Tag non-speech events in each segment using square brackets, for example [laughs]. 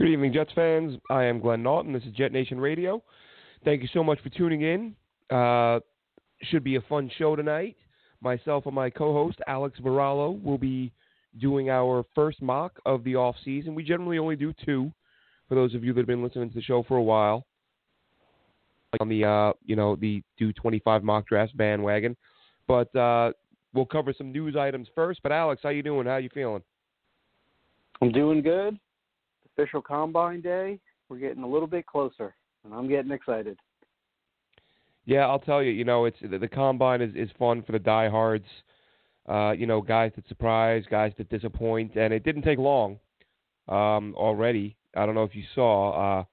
Good evening, Jets fans. I am Glenn Naughton. This is Jet Nation Radio. Thank you so much for tuning in. Uh, should be a fun show tonight. Myself and my co-host Alex Varallo will be doing our first mock of the off season. We generally only do two. For those of you that have been listening to the show for a while, on the uh, you know the do 25 mock drafts bandwagon, but uh, we'll cover some news items first. But Alex, how you doing? How you feeling? I'm doing good official combine day, we're getting a little bit closer, and I'm getting excited. Yeah, I'll tell you. You know, it's the, the combine is, is fun for the diehards. Uh, you know, guys that surprise, guys that disappoint, and it didn't take long. Um, already, I don't know if you saw uh,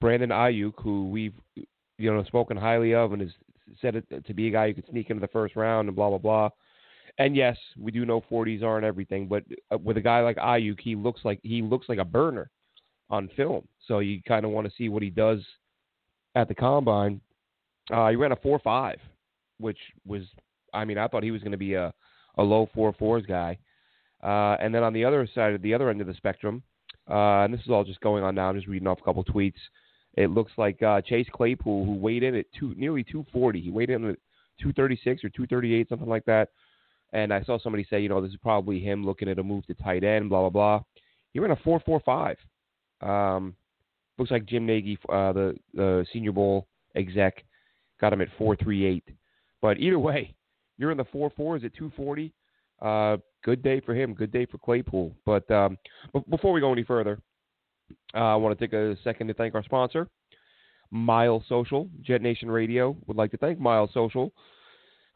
Brandon Aiyuk, who we've you know spoken highly of, and has said it to be a guy who could sneak into the first round and blah blah blah. And yes, we do know 40s aren't everything, but uh, with a guy like Aiyuk, he looks like he looks like a burner on film. So you kind of want to see what he does at the combine. Uh, he ran a four five, which was, I mean, I thought he was going to be a a low four fours guy. Uh, and then on the other side, the other end of the spectrum, uh, and this is all just going on now. I'm just reading off a couple tweets. It looks like uh, Chase Claypool, who weighed in at two, nearly 240, he weighed in at 236 or 238, something like that. And I saw somebody say, you know, this is probably him looking at a move to tight end, blah blah blah. He ran a four four five. Um, looks like Jim Nagy, uh, the the Senior Bowl exec, got him at four three eight. But either way, you're in the four fours at two forty. Uh, good day for him. Good day for Claypool. But um, b- before we go any further, uh, I want to take a second to thank our sponsor, Mile Social. Jet Nation Radio would like to thank Mile Social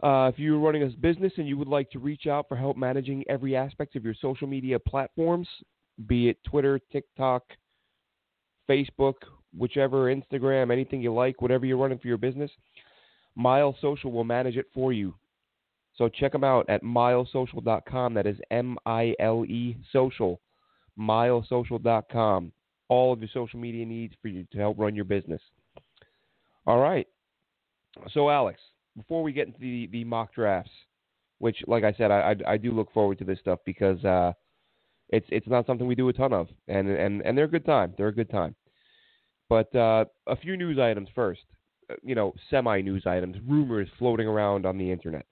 uh, if you're running a business and you would like to reach out for help managing every aspect of your social media platforms, be it Twitter, TikTok, Facebook, whichever, Instagram, anything you like, whatever you're running for your business, Mile Social will manage it for you. So check them out at milesocial.com. That is M I L E social. Milesocial.com. All of your social media needs for you to help run your business. All right. So, Alex, before we get into the, the mock drafts, which, like I said, I, I, I do look forward to this stuff because uh, it's it's not something we do a ton of, and and and they're a good time. They're a good time. But uh, a few news items first. Uh, you know, semi news items, rumors floating around on the internet.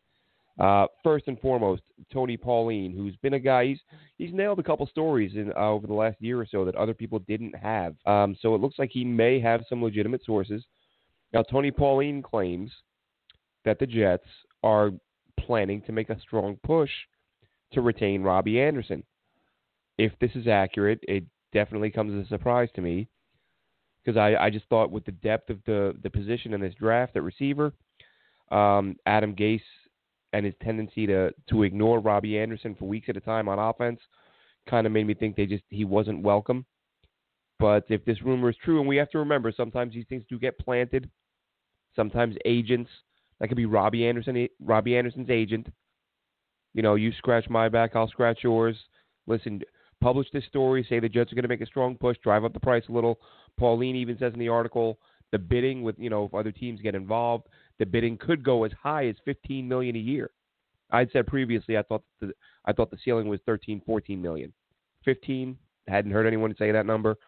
Uh, first and foremost, Tony Pauline, who's been a guy, he's he's nailed a couple stories in uh, over the last year or so that other people didn't have. Um, so it looks like he may have some legitimate sources. Now, Tony Pauline claims that the Jets are planning to make a strong push to retain Robbie Anderson. If this is accurate, it definitely comes as a surprise to me because I, I just thought with the depth of the, the position in this draft at receiver, um, Adam Gase and his tendency to, to ignore Robbie Anderson for weeks at a time on offense kind of made me think they just he wasn't welcome. But if this rumor is true, and we have to remember sometimes these things do get planted, sometimes agents that could be Robbie Anderson, Robbie Anderson's agent. You know, you scratch my back, I'll scratch yours. Listen, publish this story, say the Jets are going to make a strong push, drive up the price a little. Pauline even says in the article the bidding with you know if other teams get involved, the bidding could go as high as 15 million a year. I'd said previously I thought the I thought the ceiling was 13, 14 million. 15, hadn't heard anyone say that number.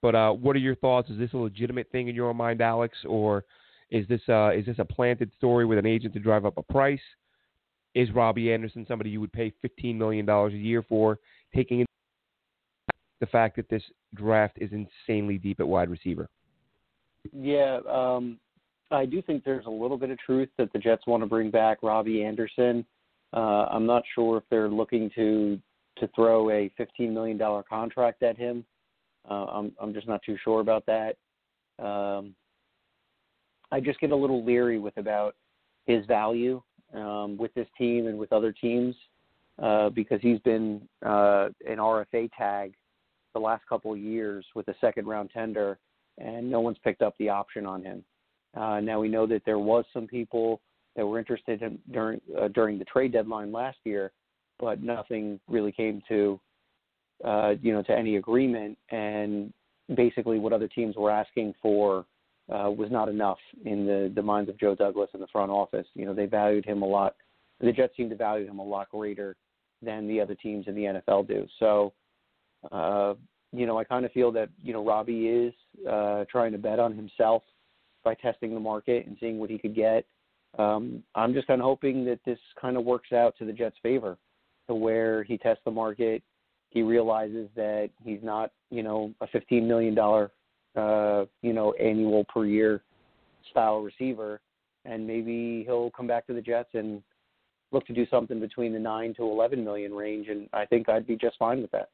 But uh, what are your thoughts? Is this a legitimate thing in your mind, Alex, or is this uh, is this a planted story with an agent to drive up a price? Is Robbie Anderson somebody you would pay fifteen million dollars a year for, taking the fact that this draft is insanely deep at wide receiver? Yeah, um, I do think there's a little bit of truth that the Jets want to bring back Robbie Anderson. Uh, I'm not sure if they're looking to to throw a $15 million contract at him. Uh, I'm I'm just not too sure about that. Um, I just get a little leery with about his value um, with this team and with other teams uh, because he's been uh, an RFA tag the last couple of years with a second round tender, and no one's picked up the option on him. Uh, now we know that there was some people that were interested in during uh, during the trade deadline last year, but nothing really came to uh, you know to any agreement. And basically, what other teams were asking for uh, was not enough in the the minds of Joe Douglas and the front office. You know, they valued him a lot. The Jets seem to value him a lot greater than the other teams in the NFL do. So, uh, you know, I kind of feel that you know Robbie is uh, trying to bet on himself by testing the market and seeing what he could get. Um, I'm just kind of hoping that this kind of works out to the Jets' favor, to where he tests the market, he realizes that he's not, you know, a 15 million dollar, uh, you know, annual per year style receiver, and maybe he'll come back to the Jets and look to do something between the nine to 11 million range, and I think I'd be just fine with that.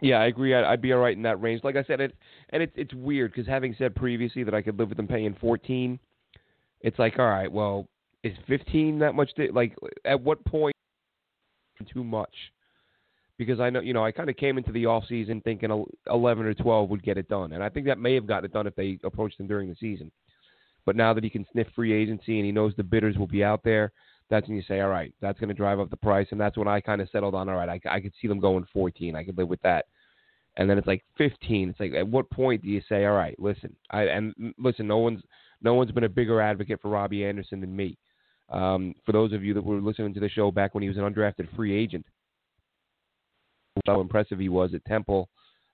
Yeah, I agree. I'd, I'd be all right in that range. Like I said, it and it's it's weird because having said previously that I could live with them paying 14, it's like all right, well, is 15 that much? To, like, at what point too much? Because I know, you know, I kind of came into the off season thinking 11 or 12 would get it done, and I think that may have gotten it done if they approached him during the season. But now that he can sniff free agency and he knows the bidders will be out there, that's when you say, all right, that's going to drive up the price. And that's when I kind of settled on, all right, I, I could see them going 14. I could live with that. And then it's like 15. It's like, at what point do you say, all right, listen, I and listen, no one's no one's been a bigger advocate for Robbie Anderson than me. Um, for those of you that were listening to the show back when he was an undrafted free agent, how impressive he was at Temple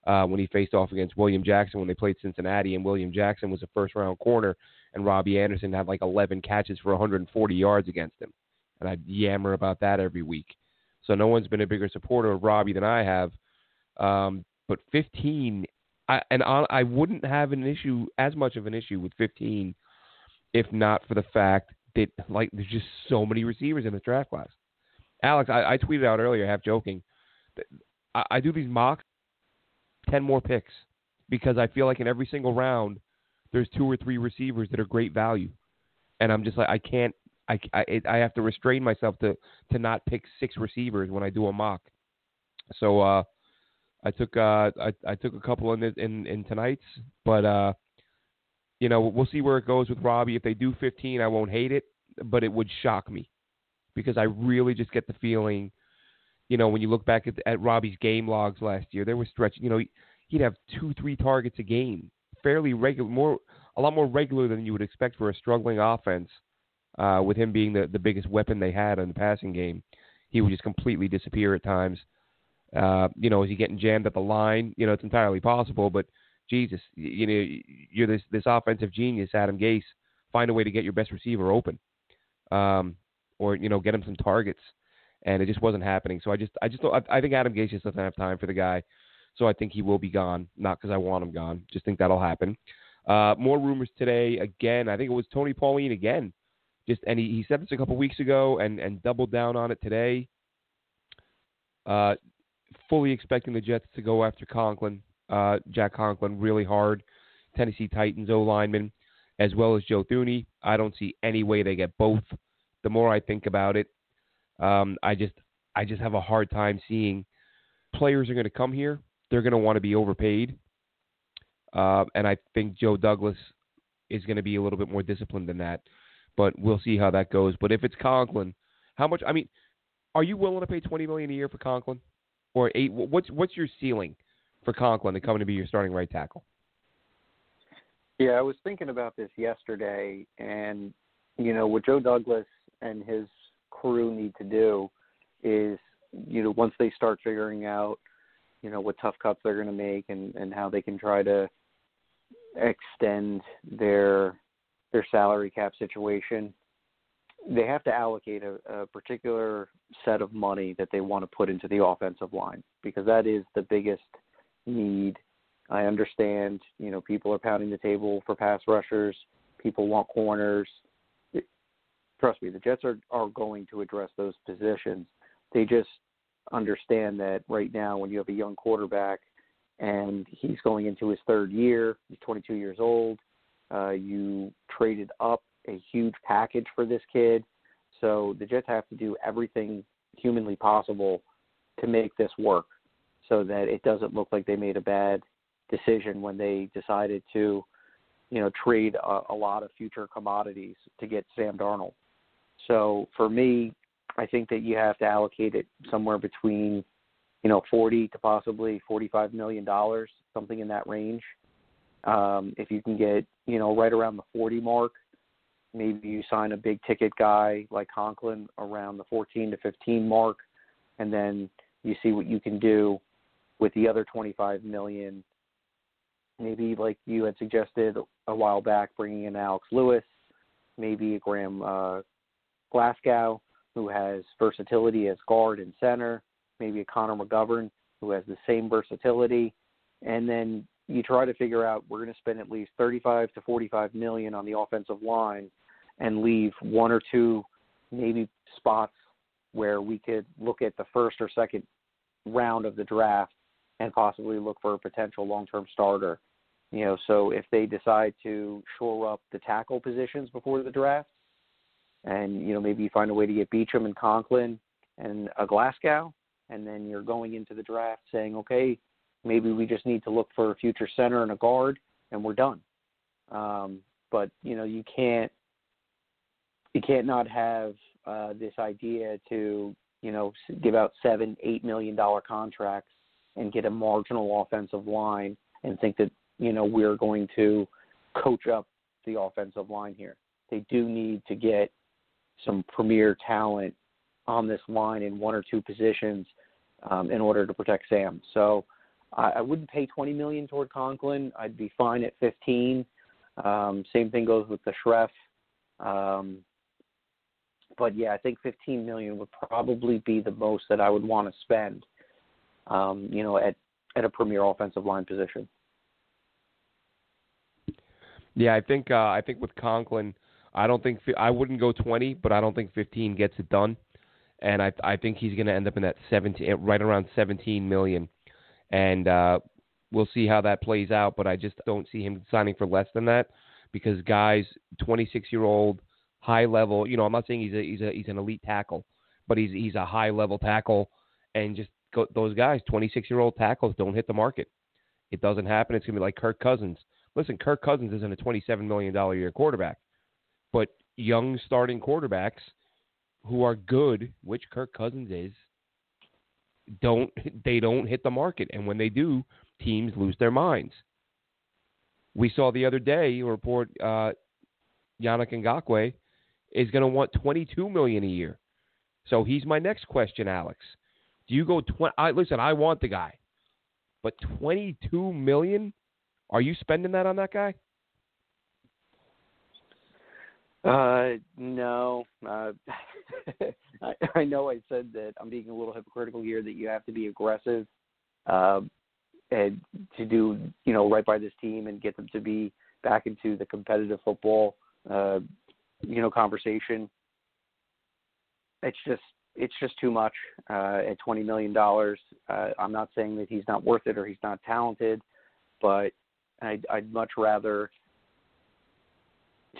uh, when he faced off against William Jackson when they played Cincinnati, and William Jackson was a first round corner, and Robbie Anderson had like 11 catches for 140 yards against him and I yammer about that every week. So no one's been a bigger supporter of Robbie than I have. Um, but 15, I, and I, I wouldn't have an issue as much of an issue with 15 if not for the fact that like there's just so many receivers in the draft class. Alex, I, I tweeted out earlier, half joking, I, I do these mocks, ten more picks because I feel like in every single round there's two or three receivers that are great value, and I'm just like I can't I, I, I have to restrain myself to to not pick six receivers when I do a mock. So uh, I took uh, I, I took a couple in in in tonight's, but uh, you know we'll see where it goes with Robbie. If they do 15, I won't hate it, but it would shock me because I really just get the feeling, you know, when you look back at, at Robbie's game logs last year, there was stretches. You know, he'd have two, three targets a game, fairly regular, more a lot more regular than you would expect for a struggling offense uh, with him being the, the biggest weapon they had in the passing game, he would just completely disappear at times. Uh, you know, is he getting jammed at the line? You know, it's entirely possible, but Jesus, you know, you're this this offensive genius, Adam Gase. Find a way to get your best receiver open, um, or you know, get him some targets, and it just wasn't happening. So I just, I just, don't, I, I think Adam Gase just doesn't have time for the guy. So I think he will be gone, not because I want him gone. Just think that'll happen. Uh, more rumors today. Again, I think it was Tony Pauline again just and he, he said this a couple weeks ago and and doubled down on it today. Uh, fully expecting the Jets to go after Conklin, uh, Jack Conklin, really hard. Tennessee Titans O lineman, as well as Joe Thuney. I don't see any way they get both. The more I think about it, um, I just I just have a hard time seeing players are going to come here. They're going to want to be overpaid, uh, and I think Joe Douglas is going to be a little bit more disciplined than that but we'll see how that goes. But if it's Conklin, how much? I mean, are you willing to pay twenty million a year for Conklin, or eight? What's what's your ceiling for Conklin to come to be your starting right tackle? Yeah, I was thinking about this yesterday, and you know with Joe Douglas and his crew need to do is, you know, once they start figuring out, you know, what tough cuts they're going to make and and how they can try to extend their their salary cap situation, they have to allocate a, a particular set of money that they want to put into the offensive line because that is the biggest need. I understand, you know, people are pounding the table for pass rushers, people want corners. Trust me, the Jets are are going to address those positions. They just understand that right now when you have a young quarterback and he's going into his third year, he's 22 years old, uh, you traded up a huge package for this kid. So the Jets have to do everything humanly possible to make this work. so that it doesn't look like they made a bad decision when they decided to, you know, trade a, a lot of future commodities to get Sam Darnold. So for me, I think that you have to allocate it somewhere between, you know, 40 to possibly 45 million dollars, something in that range. Um, if you can get, you know, right around the 40 mark, maybe you sign a big ticket guy like Conklin around the 14 to 15 mark, and then you see what you can do with the other 25 million. Maybe like you had suggested a while back, bringing in Alex Lewis, maybe a Graham uh, Glasgow, who has versatility as guard and center, maybe a Connor McGovern, who has the same versatility, and then you try to figure out we're going to spend at least 35 to 45 million on the offensive line and leave one or two maybe spots where we could look at the first or second round of the draft and possibly look for a potential long-term starter. You know, so if they decide to shore up the tackle positions before the draft, and you know maybe you find a way to get Beachum and Conklin and a Glasgow, and then you're going into the draft saying, okay, maybe we just need to look for a future center and a guard, and we're done. Um, but you know you can't you can't not have uh, this idea to you know give out seven eight million dollar contracts and get a marginal offensive line and think that you know we're going to coach up the offensive line here. They do need to get some premier talent on this line in one or two positions um, in order to protect Sam. So I, I wouldn't pay 20 million toward Conklin. I'd be fine at 15. Um, same thing goes with the Scherff. Um, but yeah, I think 15 million would probably be the most that I would want to spend. Um, you know, at at a premier offensive line position. Yeah, I think uh, I think with Conklin, I don't think I wouldn't go 20, but I don't think 15 gets it done, and I I think he's going to end up in that 17, right around 17 million, and uh, we'll see how that plays out. But I just don't see him signing for less than that because guys, 26 year old, high level. You know, I'm not saying he's a he's a he's an elite tackle, but he's he's a high level tackle, and just go, those guys, 26 year old tackles, don't hit the market. It doesn't happen. It's gonna be like Kirk Cousins. Listen, Kirk Cousins isn't a 27 million dollar year quarterback but young starting quarterbacks who are good, which Kirk Cousins is, don't [laughs] they don't hit the market, and when they do, teams lose their minds. We saw the other day a report uh, Yannick Ngakoue is going to want 22 million a year. So he's my next question, Alex. Do you go 20? I, listen, I want the guy, but 22 million? Are you spending that on that guy? Uh, no. Uh, [laughs] I, I know I said that I'm being a little hypocritical here. That you have to be aggressive, uh, and to do you know right by this team and get them to be back into the competitive football, uh, you know, conversation. It's just it's just too much uh, at twenty million dollars. Uh, I'm not saying that he's not worth it or he's not talented, but I'd, I'd much rather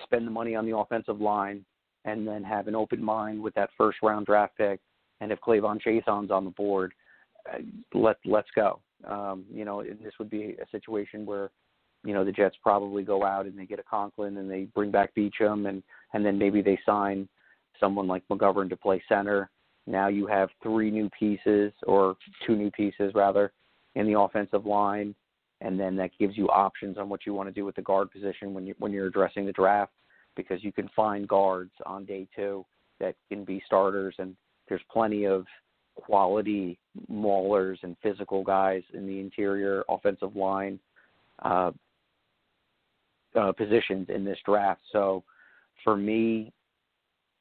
spend the money on the offensive line, and then have an open mind with that first round draft pick. And if K'Lavon Chaisson's on the board, uh, let let's go. Um, you know, this would be a situation where, you know, the Jets probably go out and they get a Conklin and they bring back Beachum and and then maybe they sign someone like McGovern to play center. Now you have three new pieces or two new pieces rather in the offensive line and then that gives you options on what you want to do with the guard position when you when you're addressing the draft because you can find guards on day two that can be starters and there's plenty of quality maulers and physical guys in the interior offensive line uh, uh, positions in this draft. So for me,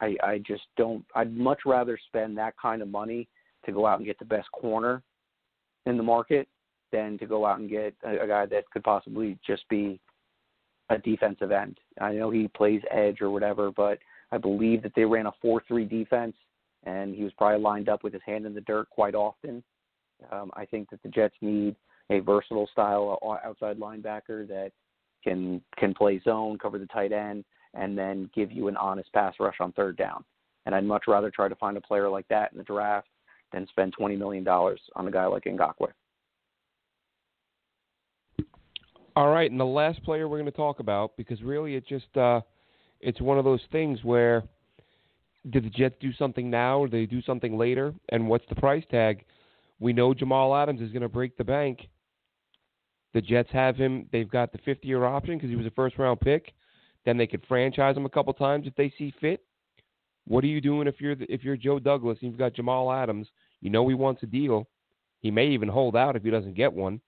I, I just don't. I'd much rather spend that kind of money to go out and get the best corner in the market than to go out and get a, a guy that could possibly just be a defensive end. I know he plays edge or whatever, but I believe that they ran a 4-3 defense, and he was probably lined up with his hand in the dirt quite often. Um, I think that the Jets need a versatile style outside linebacker that can can play zone, cover the tight end, and then give you an honest pass rush on third down. And I'd much rather try to find a player like that in the draft than spend twenty million dollars on a guy like Ngakoue. All right, and the last player we're going to talk about because really it just uh, it's one of those things where did the Jets do something now or they do something later? And what's the price tag? We know Jamal Adams is going to break the bank. The Jets have him. They've got the 50 year option because he was a first round pick. Then they could franchise him a couple times if they see fit. What are you doing if you're if you're Joe Douglas and you've got Jamal Adams? You know he wants a deal. He may even hold out if he doesn't get one.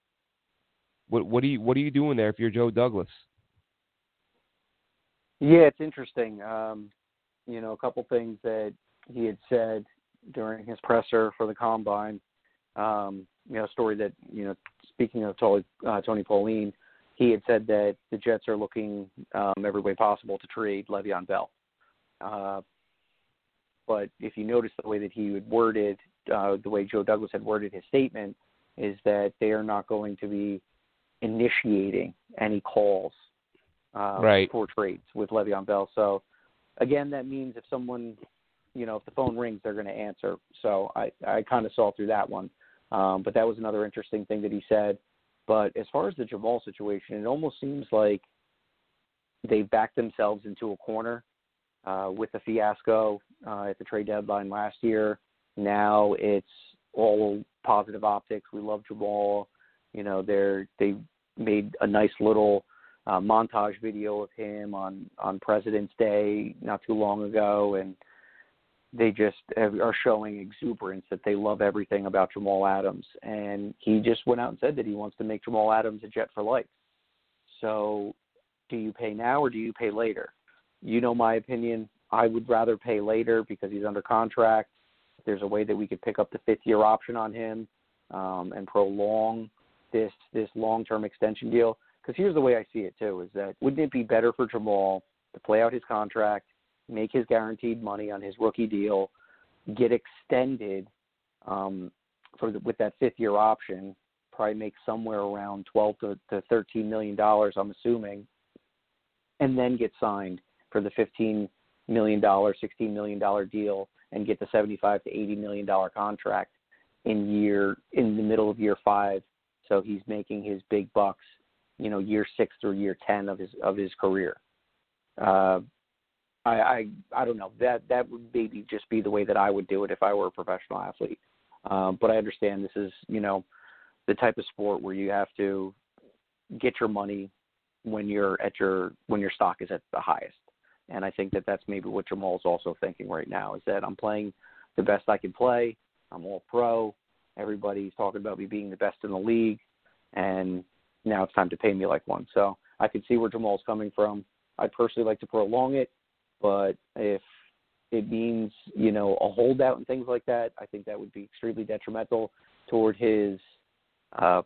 What what are you what are you doing there if you're Joe Douglas? Yeah, it's interesting. Um, you know, a couple things that he had said during his presser for the combine. Um, you know, a story that you know, speaking of Tony, uh, Tony Pauline, he had said that the Jets are looking um, every way possible to trade Le'Veon Bell. Uh, but if you notice the way that he had worded, uh, the way Joe Douglas had worded his statement, is that they are not going to be initiating any calls uh, right. for trades with Le'Veon Bell. So again, that means if someone, you know, if the phone rings, they're going to answer. So I, I kind of saw through that one. Um, but that was another interesting thing that he said. But as far as the Jamal situation, it almost seems like they backed themselves into a corner uh, with the fiasco uh, at the trade deadline last year. Now it's all positive optics. We love Jamal. You know, they're they made a nice little uh, montage video of him on on President's Day not too long ago, and they just are showing exuberance that they love everything about Jamal Adams. And he just went out and said that he wants to make Jamal Adams a Jet for life. So, do you pay now or do you pay later? You know my opinion. I would rather pay later because he's under contract. There's a way that we could pick up the fifth year option on him um, and prolong this this long term extension deal. Because here's the way I see it too: is that wouldn't it be better for Jamal to play out his contract, make his guaranteed money on his rookie deal, get extended um, for the, with that fifth year option, probably make somewhere around 12 to, to 13 million dollars, I'm assuming, and then get signed for the 15 million dollar, 16 million dollar deal, and get the 75 to 80 million dollar contract in year in the middle of year five. So he's making his big bucks, you know, year six through year 10 of his of his career. Uh, I, I I don't know that that would maybe just be the way that I would do it if I were a professional athlete. Um, but I understand this is you know the type of sport where you have to get your money when you're at your when your stock is at the highest. And I think that that's maybe what Jamal's also thinking right now is that I'm playing the best I can play. I'm all pro. Everybody's talking about me being the best in the league, and now it's time to pay me like one. So I can see where Jamal's coming from. I'd personally like to prolong it but if it means, you know, a holdout and things like that, I think that would be extremely detrimental toward his uh,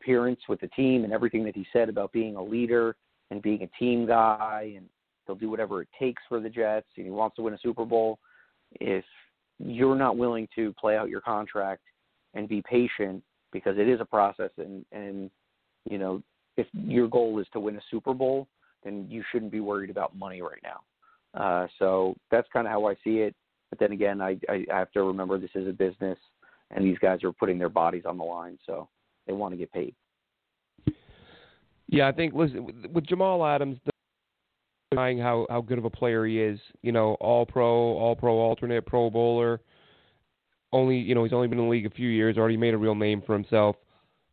appearance with the team and everything that he said about being a leader and being a team guy and he'll do whatever it takes for the Jets and he wants to win a Super Bowl. If you're not willing to play out your contract and be patient because it is a process and and you know if your goal is to win a Super Bowl, then you shouldn't be worried about money right now. Uh, so that's kind of how I see it. But then again, I, I have to remember this is a business, and these guys are putting their bodies on the line, so they want to get paid. Yeah, I think listen with Jamal Adams, denying how how good of a player he is. You know, All Pro, All Pro alternate, Pro Bowler. Only you know he's only been in the league a few years, already made a real name for himself.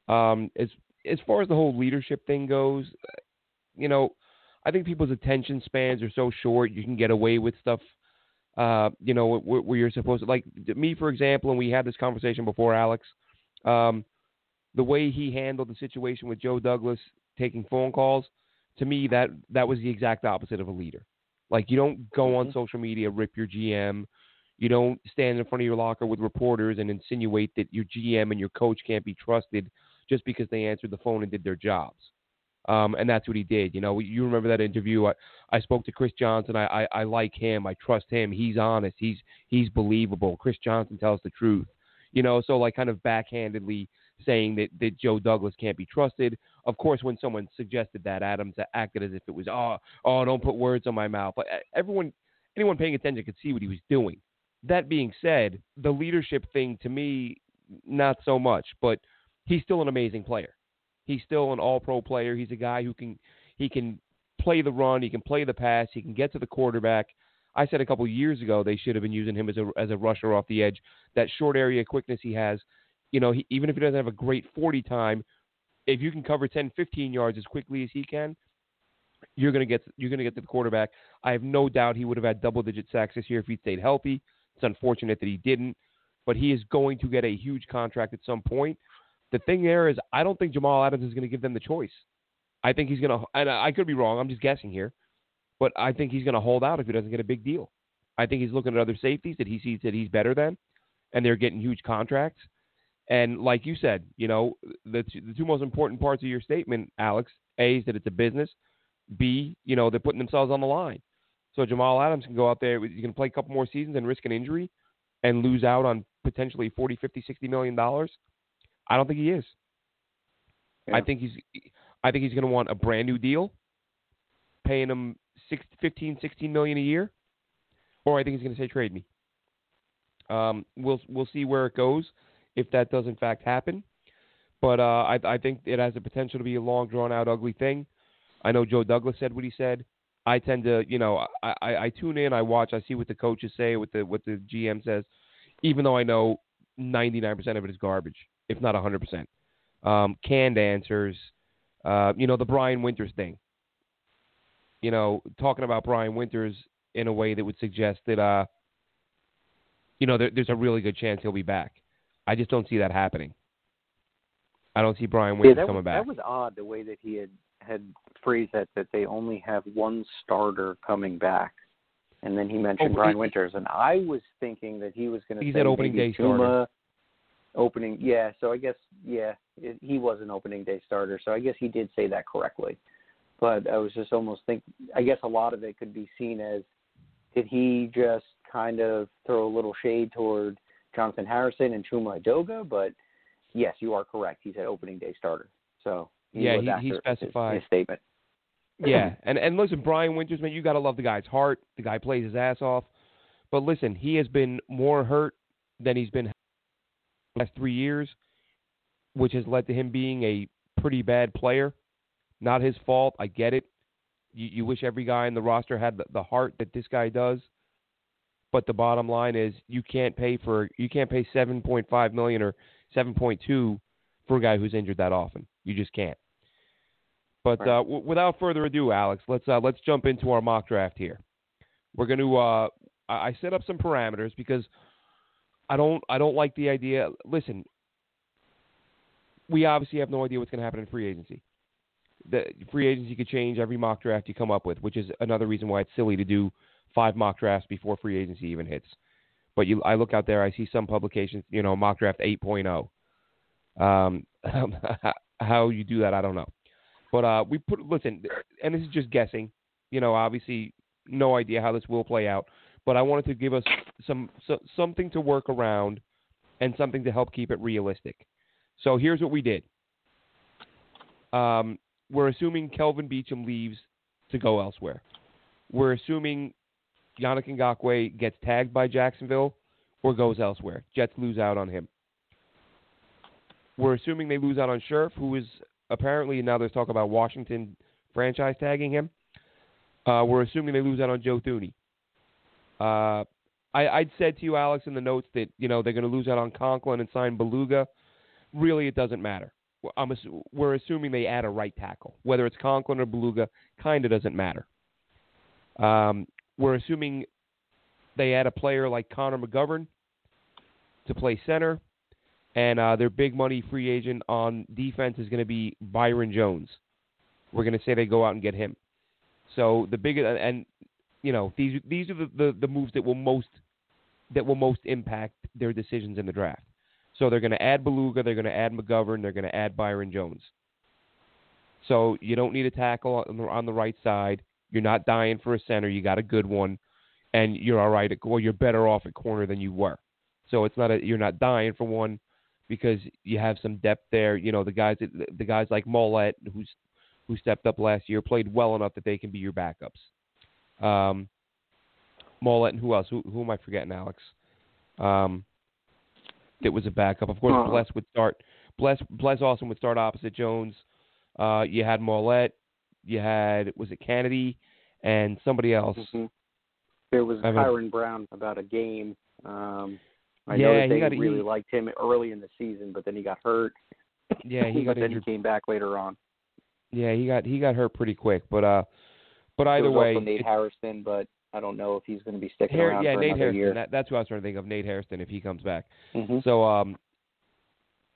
Um, as as far as the whole leadership thing goes, you know, I think people's attention spans are so short. You can get away with stuff, uh, you know, where, where, you're supposed to. Like me, for example, and we had this conversation before, Alex. Um, the way he handled the situation with Joe Douglas taking phone calls, to me, that that was the exact opposite of a leader. Like you don't go on mm-hmm. social media, rip your GM. You don't stand in front of your locker with reporters and insinuate that your GM and your coach can't be trusted just because they answered the phone and did their jobs. Um, and that's what he did. You know, you remember that interview? I, I spoke to Chris Johnson. I, I, I like him. I trust him. He's honest. He's he's believable. Chris Johnson tells the truth. You know, so like kind of backhandedly saying that, that Joe Douglas can't be trusted. Of course, when someone suggested that, Adams acted as if it was, oh, oh, don't put words on my mouth. But everyone, anyone paying attention could see what he was doing. That being said, the leadership thing to me, not so much, but he's still an amazing player He's still an All-Pro player. He's a guy who can he can play the run, he can play the pass, he can get to the quarterback. I said a couple years ago they should have been using him as a as a rusher off the edge. That short area quickness he has, you know, he, even if he doesn't have a great 40 time, if you can cover 10, 15 yards as quickly as he can, you're gonna get you're gonna get to the quarterback. I have no doubt he would have had double digit sacks this year if he stayed healthy. It's unfortunate that he didn't, but he is going to get a huge contract at some point. The thing there is, I don't think Jamal Adams is going to give them the choice. I think he's going to, and I could be wrong. I'm just guessing here, but I think he's going to hold out if he doesn't get a big deal. I think he's looking at other safeties that he sees that he's better than, and they're getting huge contracts. And like you said, you know, the the two most important parts of your statement, Alex, A is that it's a business. B, you know, they're putting themselves on the line. So Jamal Adams can go out there, you can play a couple more seasons and risk an injury and lose out on potentially 40, 50, 60 million dollars. I don't think he is. Yeah. I think he's I think he's going to want a brand new deal, paying him six, 15, 16 million a year, or I think he's going to say trade me. Um, we'll we'll see where it goes if that does in fact happen. But uh, I, I think it has the potential to be a long, drawn out, ugly thing. I know Joe Douglas said what he said. I tend to, you know, I, I, I tune in, I watch, I see what the coaches say, what the what the GM says, even though I know 99% of it is garbage, if not 100%. Um, canned answers, uh, you know, the Brian Winters thing. You know, talking about Brian Winters in a way that would suggest that, uh, you know, there, there's a really good chance he'll be back. I just don't see that happening. I don't see Brian Winters yeah, coming was, back. That was odd the way that he had had phrased that that they only have one starter coming back, and then he mentioned oh, Brian Winters, and I was thinking that he was going to. He's at opening day starter. Opening, yeah. So I guess yeah, it, he was an opening day starter. So I guess he did say that correctly. But I was just almost think. I guess a lot of it could be seen as did he just kind of throw a little shade toward Jonathan Harrison and Chuma Edoga? But yes, you are correct. He's an opening day starter. So he yeah, he, he specified his, his statement. Yeah, [clears throat] and and listen, Brian Winters, man, you got to love the guy's heart. The guy plays his ass off. But listen, he has been more hurt than he's been the last three years, which has led to him being a pretty bad player. Not his fault. I get it. You, you wish every guy in the roster had the, the heart that this guy does. But the bottom line is, you can't pay for you can't pay seven point five million or seven point two for a guy who's injured that often. You just can't. But right. uh, w- without further ado, Alex, let's uh, let's jump into our mock draft here. We're going to. Uh, I set up some parameters because I don't I don't like the idea. Listen, we obviously have no idea what's going to happen in free agency. The free agency could change every mock draft you come up with, which is another reason why it's silly to do five mock drafts before free agency even hits. But you, I look out there, I see some publications, you know, mock draft 8.0. Um, [laughs] how you do that, I don't know. But uh, we put listen, and this is just guessing. You know, obviously, no idea how this will play out. But I wanted to give us some so, something to work around and something to help keep it realistic. So here's what we did. Um, we're assuming Kelvin Beachum leaves to go elsewhere. We're assuming Yannick Ngakoue gets tagged by Jacksonville or goes elsewhere. Jets lose out on him. We're assuming they lose out on Scherff, who is apparently now there's talk about Washington franchise tagging him. Uh, we're assuming they lose out on Joe Thuney. Uh, I, I'd said to you, Alex, in the notes that you know they're going to lose out on Conklin and sign Bulaga. Really, it doesn't matter. I'm, we're assuming they add a right tackle, whether it's Conklin or Bulaga, kind of doesn't matter. Um, we're assuming they add a player like Connor McGovern to play center. And uh, their big money free agent on defense is going to be Byron Jones. We're going to say they go out and get him. So the big and you know these these are the, the, the moves that will most that will most impact their decisions in the draft. So they're going to add Bulaga, they're going to add McGovern, they're going to add Byron Jones. So you don't need a tackle on the, on the right side. You're not dying for a center. You got a good one, and you're all right. At, well, you're better off at corner than you were. So it's not a you're not dying for one because you have some depth there. You know, the guys the guys like Maulet who's who stepped up last year played well enough that they can be your backups. Um, Maulet and who else? Who, who am I forgetting, Alex? Um, that was a backup. Of course, uh-huh. Bless would start. Bless Bless Austin would start opposite Jones. Uh, you had Maulet, you had was it Kennedy, and somebody else. Mm-hmm. There was I Kyron Brown about a game. Um, I Yeah, know that they got- really he- liked him early in the season, but then he got hurt. [laughs] Yeah, he [laughs] got then injured. he came back later on. Yeah, he got he got hurt pretty quick, but uh, but either way, also Nate it- Hairston, but I don't know if he's going to be sticking Har- around yeah, for Nate another Hairston. year. That, that's what I was trying to think of. Nate Hairston if he comes back. Mhm. So um,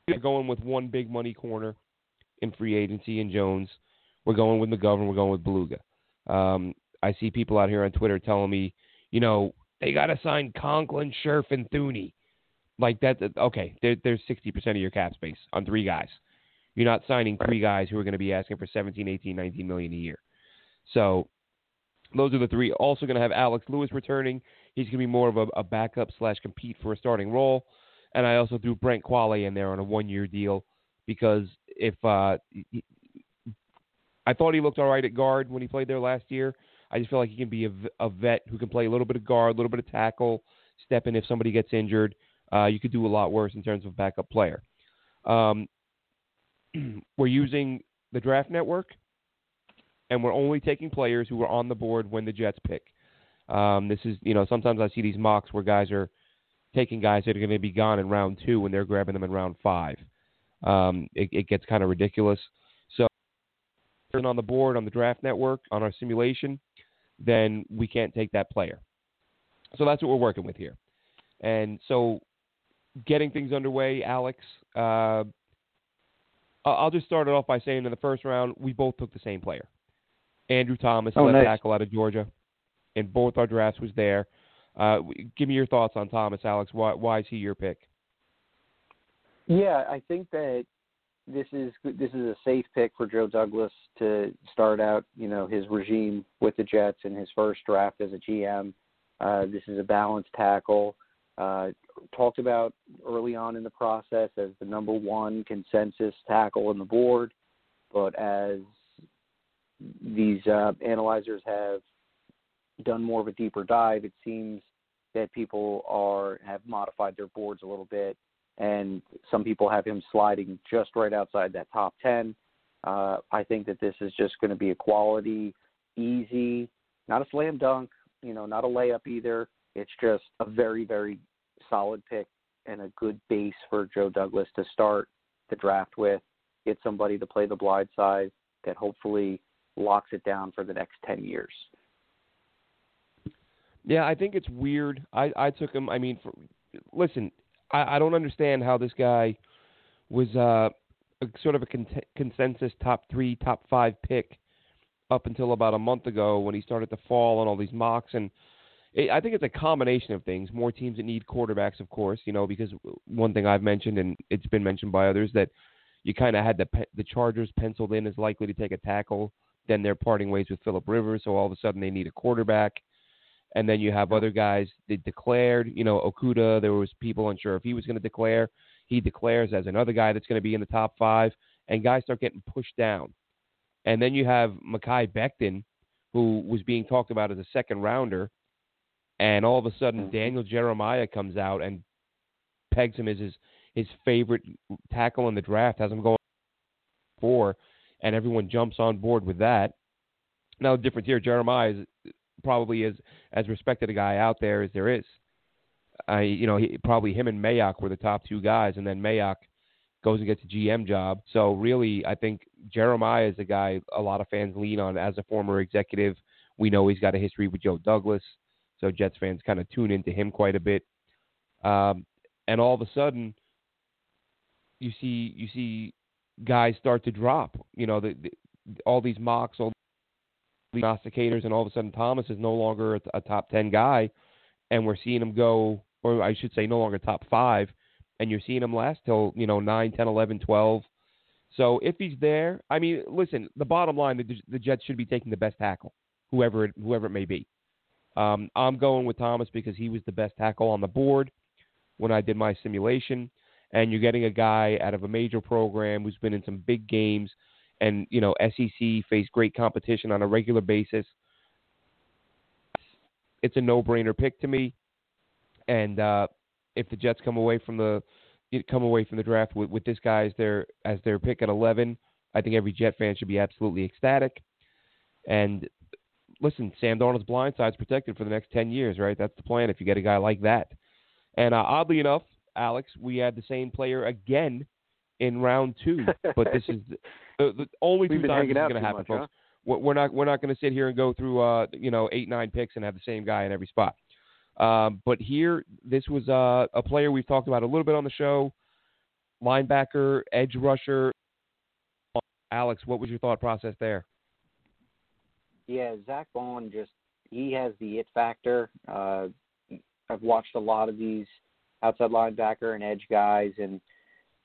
we're going with one big money corner in free agency in Jones. We're going with McGovern. We're going with Bulaga. Um, I see people out here on Twitter telling me, you know, they got to sign Conklin, Scherff, and Thuney. Like that. Okay, there, there's 60% of your cap space on three guys. You're not signing three guys who are going to be asking for 17, 18, 19 million a year. So those are the three. Also going to have Alex Lewis returning. He's going to be more of a, a backup slash compete for a starting role. And I also threw Brent Qvale in there on a one year deal because if uh, he- I thought he looked all right at guard when he played there last year. I just feel like he can be a vet who can play a little bit of guard, a little bit of tackle, step in if somebody gets injured. Uh, you could do a lot worse in terms of backup player. Um, [clears throat] we're using the draft network, and we're only taking players who are on the board when the Jets pick. Um, this is, you know, sometimes I see these mocks where guys are taking guys that are going to be gone in round two when they're grabbing them in round five. Um, it, it gets kind of ridiculous. So, on the board on the draft network on our simulation, then we can't take that player. So that's what we're working with here. And so, getting things underway, Alex. Uh, I- I'll just start it off by saying in the first round we both took the same player, Andrew Thomas, Oh, left nice. tackle out of Georgia. In both our drafts was there. Uh, give me your thoughts on Thomas, Alex. Why, why is he your pick? Yeah, I think that this is this is a safe pick for Joe Douglas to start out, you know, his regime with the Jets in his first draft as a GM. Uh, this is a balanced tackle. Uh, talked about early on in the process as the number one consensus tackle on the board, but as these uh, analyzers have done more of a deeper dive, it seems that people are have modified their boards a little bit and some people have him sliding just right outside that top 10. Uh, I think that this is just going to be a quality, easy, not a slam dunk, you know, not a layup either. It's just a very, very solid pick and a good base for Joe Douglas to start the draft with. Get somebody to play the blind side that hopefully locks it down for the next 10 years. Yeah, I think it's weird. I, I took him. I mean, for, listen, I, I don't understand how this guy was uh, a, sort of a con- consensus top three, top five pick up until about a month ago when he started to fall on all these mocks. And I think it's a combination of things. More teams that need quarterbacks, of course, you know, because one thing I've mentioned and it's been mentioned by others that you kind of had the the Chargers penciled in as likely to take a tackle. Then they're parting ways with Philip Rivers, so all of a sudden they need a quarterback and then you have other guys that declared. You know, Okudah. There was people unsure if he was going to declare. He declares as another guy that's going to be in the top five, and guys start getting pushed down. And then you have Mekhi Becton, who was being talked about as a second rounder, and all of a sudden Mhm. Daniel Jeremiah comes out and pegs him as his his favorite tackle in the draft, has him going four, and everyone jumps on board with that. Now the difference here, Jeremiah is probably as as respected a guy out there as there is. I you know he, probably him and Mayock were the top two guys, and then Mayock goes and gets a GM job. So really, I think Jeremiah is a guy a lot of fans lean on as a former executive. We know he's got a history with Joe Douglas, so Jets fans kind of tune into him quite a bit. Um, and all of a sudden, you see you see guys start to drop. You know, the, the, all these mocks, all these prognosticators, and all of a sudden Thomas is no longer a, a top 10 guy, and we're seeing him go, or I should say, no longer top five, and you're seeing him last till, you know, 9, 10, 11, 12. So if he's there, I mean, listen, the bottom line, the, the Jets should be taking the best tackle, whoever it, whoever it may be. Um, I'm going with Thomas because he was the best tackle on the board when I did my simulation. And you're getting a guy out of a major program who's been in some big games and you know SEC face great competition on a regular basis. It's a no-brainer pick to me, and uh, if the Jets come away from the come away from the draft with, with this guy as their as their pick at 11, I think every Jet fan should be absolutely ecstatic. And listen, Sam Darnold's blind side's protected for the next 10 years, right? That's the plan if you get a guy like that. And uh, oddly enough, Alex, we had the same player again in round two, [laughs] but this is the, the only two times this is going to happen, much, folks. Huh? We're not we're not going to sit here and go through uh you know eight nine picks and have the same guy in every spot. Um, but here, this was uh, a player we've talked about a little bit on the show, linebacker, edge rusher. Alex, what was your thought process there? Yeah, Zack Baun just he has the it factor. Uh, I've watched a lot of these outside linebacker and edge guys, and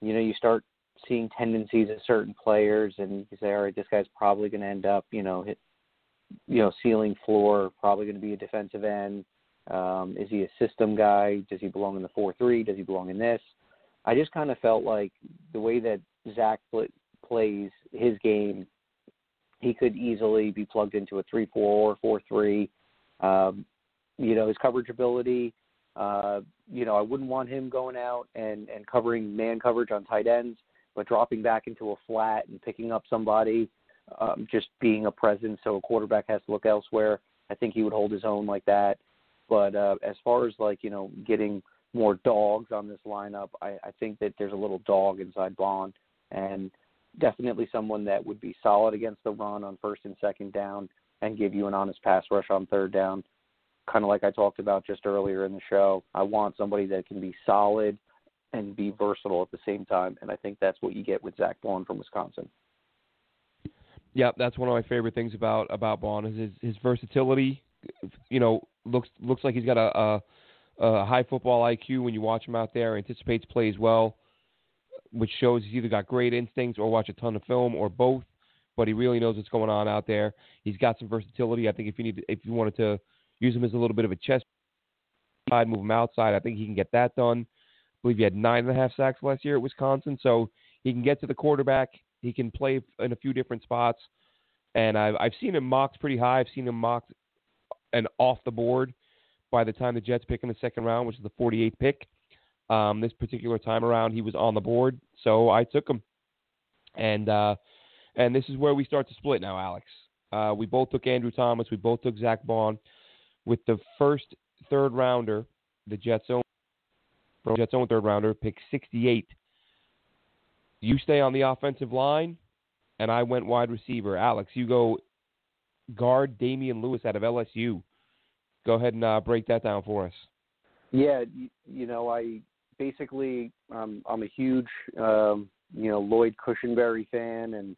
you know you start seeing tendencies of certain players, and you say, all right, this guy's probably going to end up, you know, hit, you know, ceiling floor, probably going to be a defensive end. Um, is he a system guy? Does he belong in the four three? Does he belong in this? I just kind of felt like the way that Zach pl- plays his game, he could easily be plugged into a three four or four three. Um, you know, his coverage ability. Uh, you know, I wouldn't want him going out and and covering man coverage on tight ends, but dropping back into a flat and picking up somebody, um, just being a presence so a quarterback has to look elsewhere. I think he would hold his own like that. But uh, as far as like you know, getting more dogs on this lineup, I, I think that there's a little dog inside Baun and definitely someone that would be solid against the run on first and second down, and give you an honest pass rush on third down. Kind of like I talked about just earlier in the show. I want somebody that can be solid and be versatile at the same time, and I think that's what you get with Zach Baun from Wisconsin. Yeah, that's one of my favorite things about about Baun is his, his versatility. You know, looks looks like he's got a, a, a high football IQ when you watch him out there. Anticipates plays well, which shows he's either got great instincts or watch a ton of film or both. But he really knows what's going on out there. He's got some versatility. I think if you need, if you wanted to use him as a little bit of a chess side, move him outside, I think he can get that done. I believe he had nine and a half sacks last year at Wisconsin, so he can get to the quarterback. He can play in a few different spots, and I've I've seen him mocked pretty high. I've seen him mocked and off the board by the time the Jets pick in the second round, which is the 48th pick. Um, this particular time around, he was on the board, so I took him. And uh, and this is where we start to split now, Alex. Uh, we both took Andrew Thomas. We both took Zach Baun. With the first third rounder, the Jets own Jets own third rounder, pick 68. You stay on the offensive line, and I went wide receiver. Alex, you go guard Damien Lewis out of LSU. Go ahead and uh, break that down for us. Yeah, you, you know, I basically um, I'm a huge um, you know Lloyd Cushenberry fan, and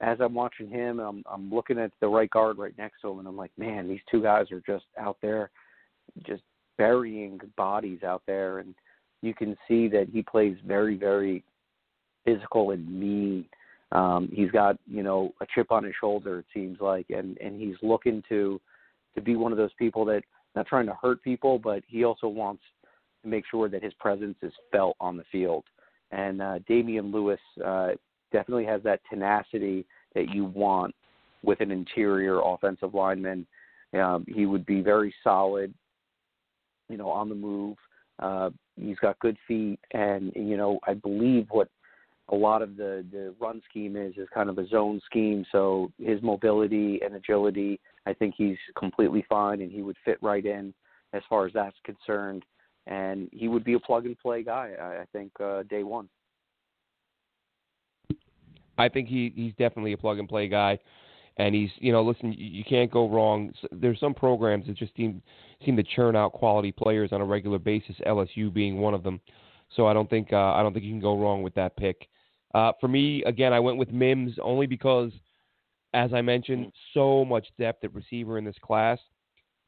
as I'm watching him, I'm I'm looking at the right guard right next to him, and I'm like, man, these two guys are just out there, just burying bodies out there, and you can see that he plays very very physical and mean. Um, he's got you know a chip on his shoulder, it seems like, and and he's looking to to be one of those people that not trying to hurt people, but he also wants make sure that his presence is felt on the field. And uh, Damien Lewis uh, definitely has that tenacity that you want with an interior offensive lineman. Um, he would be very solid, you know, on the move. Uh, he's got good feet, and you know, I believe what a lot of the the run scheme is is kind of a zone scheme. So his mobility and agility, I think he's completely fine, and he would fit right in as far as that's concerned. And he would be a plug and play guy. I, think uh, day one. I think he he's definitely a plug and play guy, and he's you know listen you, you can't go wrong. There's some programs that just seem seem to churn out quality players on a regular basis. LSU being one of them. So I don't think uh, I don't think you can go wrong with that pick. Uh, for me, again, I went with Mims only because, as I mentioned, so much depth at receiver in this class.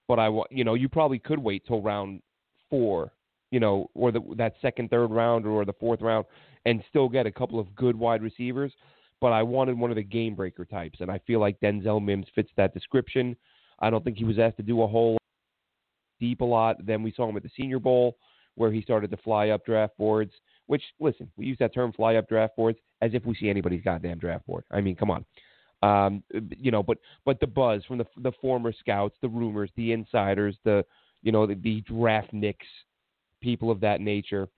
But I, want you know, you probably could wait till round four, you know, or the, that second, third round, or the fourth round, and still get a couple of good wide receivers. But I wanted one of the game breaker types, and I feel like Denzel Mims fits that description. I don't think he was asked to do a whole deep a lot. Then we saw him at the Senior Bowl, where he started to fly up draft boards. Which, listen, we use that term "fly up draft boards" as if we see anybody's goddamn draft board. I mean, come on. Um, you know, but but the buzz from the the former scouts, the rumors, the insiders, the you know the, the draft nicks, people of that nature.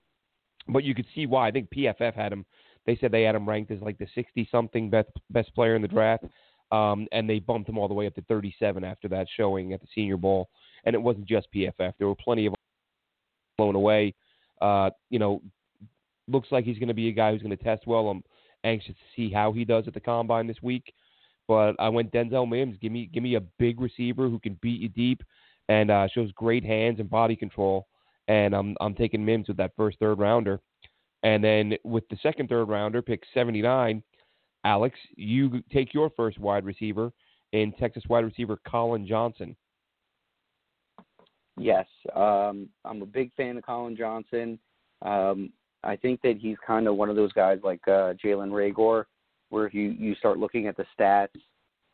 But you could see why. I think PFF had him They said they had him ranked as like the 60 something best best player in the draft, um, and they bumped him all the way up to 37 after that showing at the Senior Bowl. And it wasn't just PFF; there were plenty of blown away. Uh, you know, looks like he's going to be a guy who's going to test well. I'm anxious to see how he does at the combine this week. But I went Denzel Mims. Give me give me a big receiver who can beat you deep and uh, shows great hands and body control. And I'm I'm taking Mims with that first third rounder. And then with the second third rounder, pick 79, Alex, you take your first wide receiver in Texas wide receiver Collin Johnson. Yes, um, I'm a big fan of Collin Johnson. Um, I think that he's kind of one of those guys like uh, Jalen Reagor, where if you you start looking at the stats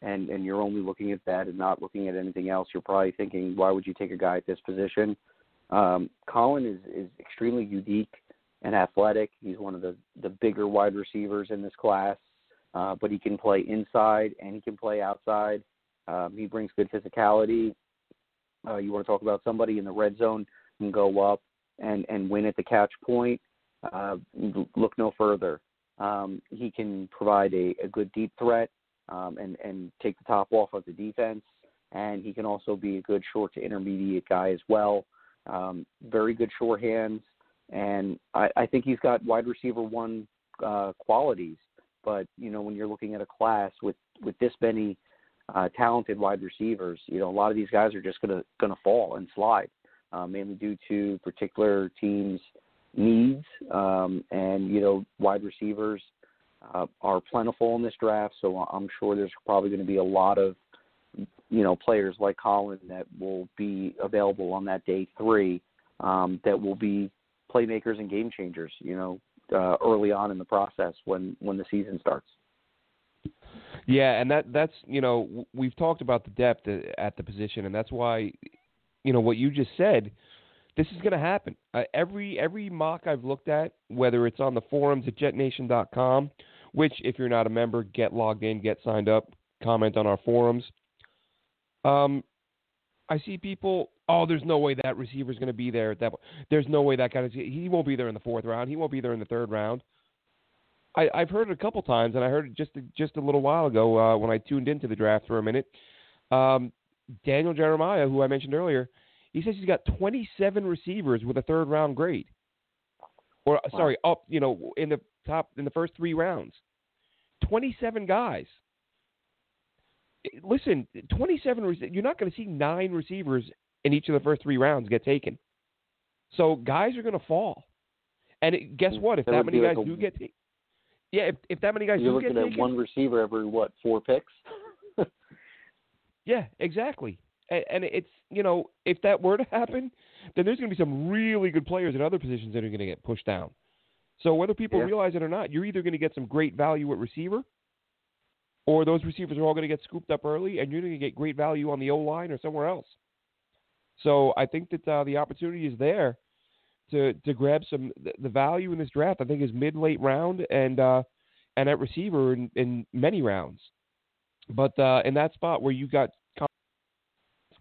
and and you're only looking at that and not looking at anything else, you're probably thinking, why would you take a guy at this position? Um, Collin is is extremely unique and athletic. He's one of the the bigger wide receivers in this class, uh, but he can play inside and he can play outside. Um, he brings good physicality. Uh, you want to talk about somebody in the red zone and go up and and win at the catch point. Uh, look no further. Um, he can provide a, a good deep threat um, and and take the top off of the defense, and he can also be a good short to intermediate guy as well. Um, very good short hands, and I, I think he's got wide receiver one uh, qualities. But you know, when you're looking at a class with with this many uh, talented wide receivers, you know, a lot of these guys are just gonna gonna fall and slide, uh, mainly due to particular teams' needs. Um, and you know, wide receivers uh, are plentiful in this draft, so I'm sure there's probably going to be a lot of you know players like Collin that will be available on that day three um, that will be playmakers and game changers. You know, uh, early on in the process when when the season starts. Yeah, and that that's you know we've talked about the depth at the position, and that's why you know what you just said. This is going to happen. Uh, every every mock I've looked at, whether it's on the forums at JetNation.com, which if you're not a member, get logged in, get signed up, comment on our forums. Um, I see people. Oh, there's no way that receiver's going to be there at that. There's no way that guy. He won't be there in the fourth round. He won't be there in the third round. I, I've heard it a couple times, and I heard it just just a little while ago uh, when I tuned into the draft for a minute. Um, Daniel Jeremiah, who I mentioned earlier, he says he's got 27 receivers with a third round grade, or wow. sorry, up you know in the top in the first three rounds. 27 guys. Listen, 27. You're not going to see nine receivers in each of the first three rounds get taken. So guys are going to fall. And it, guess mm, what? If that, that many guys like a, do get taken, yeah, if, if that many guys you're do looking get at one receiver every what four picks. [laughs] yeah, exactly. And, and it's you know if that were to happen, then there's going to be some really good players in other positions that are going to get pushed down. So whether people yeah. realize it or not, you're either going to get some great value at receiver, or those receivers are all going to get scooped up early, and you're going to get great value on the O line or somewhere else. So I think that uh, the opportunity is there to to grab some the value in this draft. I think is mid late round and uh, and at receiver in, in many rounds. But uh, in that spot where you got,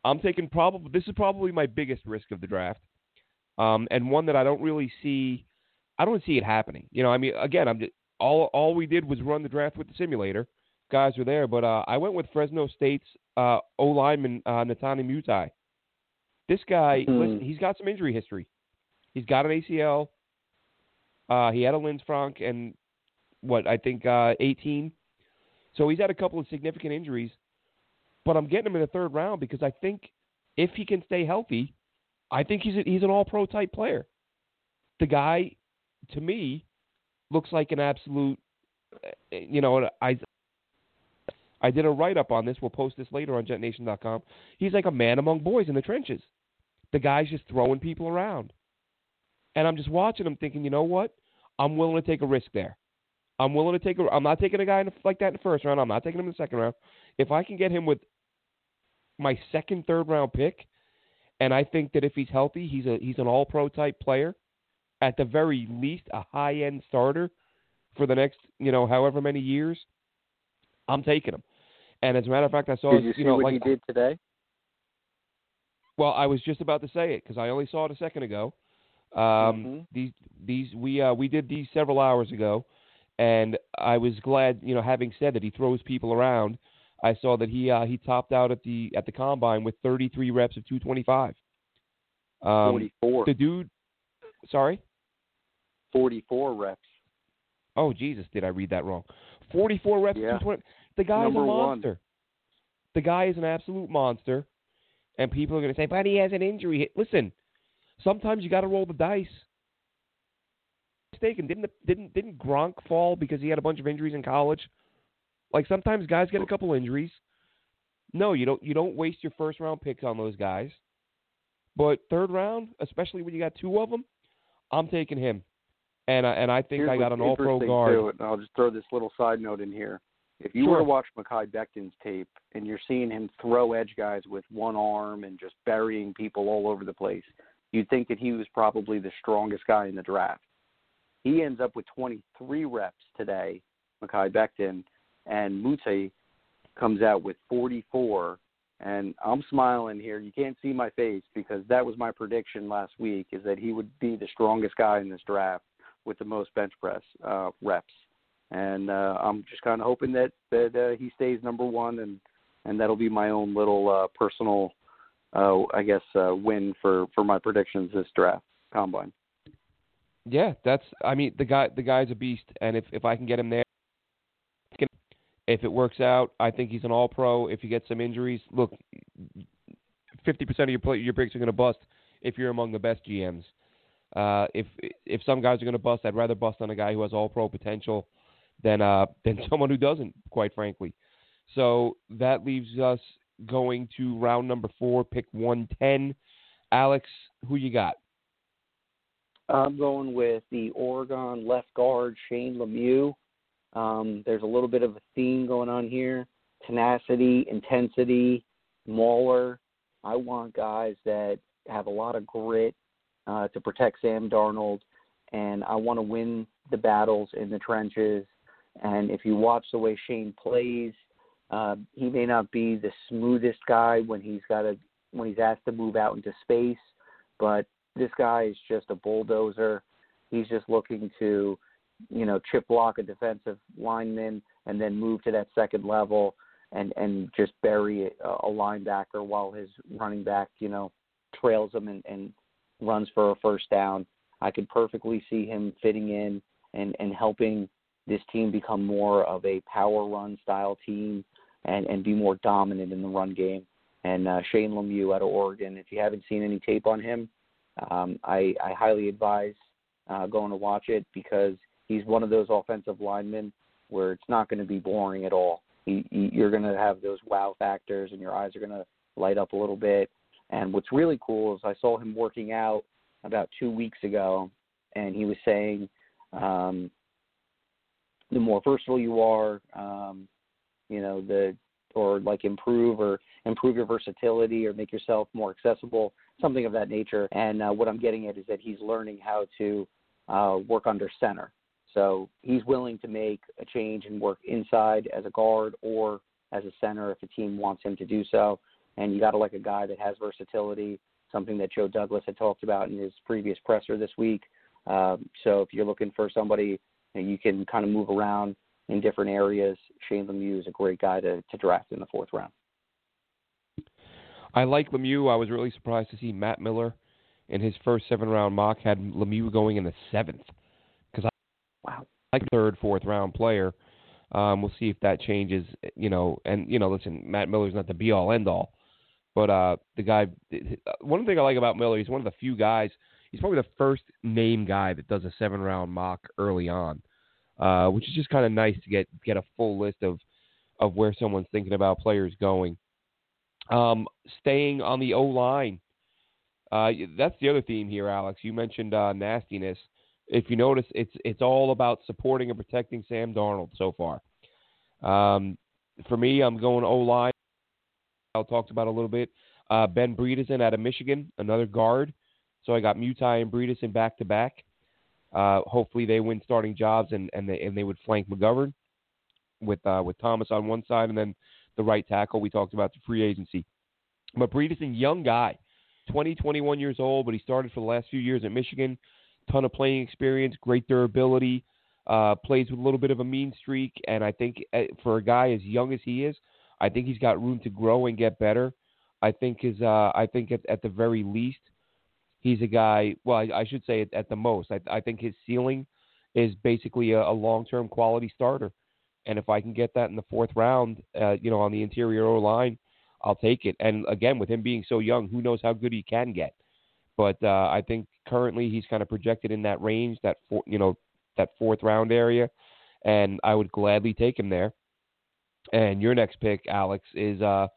I'm taking probably this is probably my biggest risk of the draft, um, and one that I don't really see. I don't see it happening. You know, I mean, again, I'm just, all all we did was run the draft with the simulator. Guys are there, but uh, I went with Fresno State's uh, O lineman uh, Netane Muti. This guy, mm-hmm. listen, he's got some injury history. He's got an ACL. Uh, he had a Lisfranc and what I think uh, 18. So he's had a couple of significant injuries. But I'm getting him in the third round because I think if he can stay healthy, I think he's a, he's an All-Pro type player. The guy, to me, looks like an absolute. Uh, you know, I I did a write up on this. We'll post this later on JetNation.com. He's like a man among boys in the trenches. The guy's just throwing people around. And I'm just watching him thinking, you know what? I'm willing to take a risk there. I'm willing to take a. I'm not taking a guy the, like that in the first round. I'm not taking him in the second round. If I can get him with my second, third round pick, and I think that if he's healthy, he's a he's an All Pro type player, at the very least a high end starter for the next you know however many years. I'm taking him. And as a matter of fact, I saw did you, you see know what like he did today. Well, I was just about to say it because I only saw it a second ago. Um, mm-hmm. These these we uh, we did these several hours ago, And I was glad, you know, having said that he throws people around, I saw that he uh, he topped out at the at the combine with 33 reps of 225. Um, 44. The dude, sorry. 44 reps. Oh Jesus, did I read that wrong? 44 reps. Yeah. The guy Number is a monster. One. The guy is an absolute monster, and people are going to say, "But he has an injury." Listen, sometimes you got to roll the dice. Mistaken? Didn't didn't didn't Gronk fall because he had a bunch of injuries in college? Like sometimes guys get a couple injuries. No, you don't. You don't waste your first round picks on those guys. But third round, especially when you got two of them, I'm taking him. And I, and I think Here's I got an all pro guard. Too, and I'll just throw this little side note in here. If you Sure. were to watch Mekhi Becton's tape and you're seeing him throw edge guys with one arm and just burying people all over the place, you'd think that he was probably the strongest guy in the draft. He ends up with 23 reps today, Mekhi Becton, and Muti comes out with 44. And I'm smiling here. You can't see my face because that was my prediction last week: is that he would be the strongest guy in this draft with the most bench press uh, reps. And uh, I'm just kind of hoping that that uh, he stays number one, and and that'll be my own little uh, personal, uh, I guess, uh, win for for my predictions this draft combine. Yeah, that's. I mean, the guy the guy's a beast, and if if I can get him there, if it works out, I think he's an all pro. If you get some injuries, look, fifty percent of your play, your picks are going to bust if you're among the best GMs. Uh, if if some guys are going to bust, I'd rather bust on a guy who has all pro potential than uh [laughs] than someone who doesn't, quite frankly. So that leaves us going to round number four, pick one ten. Alex, who you got? I'm going with the Oregon left guard Shane Lemieux. Um, there's a little bit of a theme going on here: tenacity, intensity, mauler. I want guys that have a lot of grit uh, to protect Sam Darnold, and I want to win the battles in the trenches. And if you watch the way Shane plays, uh, he may not be the smoothest guy when he's got to when he's asked to move out into space, but this guy is just a bulldozer. He's just looking to, you know, chip block a defensive lineman and then move to that second level and and just bury a, a linebacker while his running back, you know, trails him and, and runs for a first down. I could perfectly see him fitting in and and helping this team become more of a power run style team and and be more dominant in the run game. And uh, Shane Lemieux out of Oregon, if you haven't seen any tape on him, um, I, I highly advise uh, going to watch it because he's one of those offensive linemen where it's not going to be boring at all. He, he, you're going to have those wow factors, and your eyes are going to light up a little bit. And what's really cool is I saw him working out about two weeks ago, and he was saying, um, the more versatile you are, um, you know, the or like improve or improve your versatility or make yourself more accessible, something of that nature. And uh, what I'm getting at is that he's learning how to uh, work under center. So he's willing to make a change and work inside as a guard or as a center if a team wants him to do so. And you got to like a guy that has versatility, something that Joe Douglas had talked about in his previous presser this week. Um, so if you're looking for somebody that you can kind of move around in different areas, Shane Lemieux is a great guy to, to draft in the fourth round. I like Lemieux. I was really surprised to see Matt Miller in his first seven round mock had Lemieux going in the seventh because I wow. like third, fourth round player. Um, we'll see if that changes. You know, and you know, listen, Matt Miller's not the be all end all, but uh, the guy. One thing I like about Miller, he's one of the few guys. He's probably the first name guy that does a seven round mock early on, uh, which is just kind of nice to get get a full list of of where someone's thinking about players going. Um, staying on the O line, uh, that's the other theme here, Alex. You mentioned uh, nastiness. If you notice, it's it's all about supporting and protecting Sam Darnold so far. Um, for me, I'm going O line. Talked about a little bit. Uh, ben Bredeson out of Michigan, another guard. So I got Muti and Bredeson back to back. Uh, hopefully they win starting jobs and and they and they would flank McGovern with uh, with Thomas on one side and then the right tackle. We talked about the free agency. But Bredeson, young guy, 20, 21 years old, but he started for the last few years at Michigan. Ton of playing experience, great durability. Uh, plays with a little bit of a mean streak, and I think uh, for a guy as young as he is, I think he's got room to grow and get better. I think his, uh, I think at, at the very least, he's a guy. Well, I, I should say at, at the most, I, I think his ceiling is basically a, a long-term quality starter. And if I can get that in the fourth round, uh, you know, on the interior line, I'll take it. And again, with him being so young, who knows how good he can get? But uh, I think currently he's kind of projected in that range, that four, you know, that fourth round area, and I would gladly take him there. And your next pick, Alex, is uh,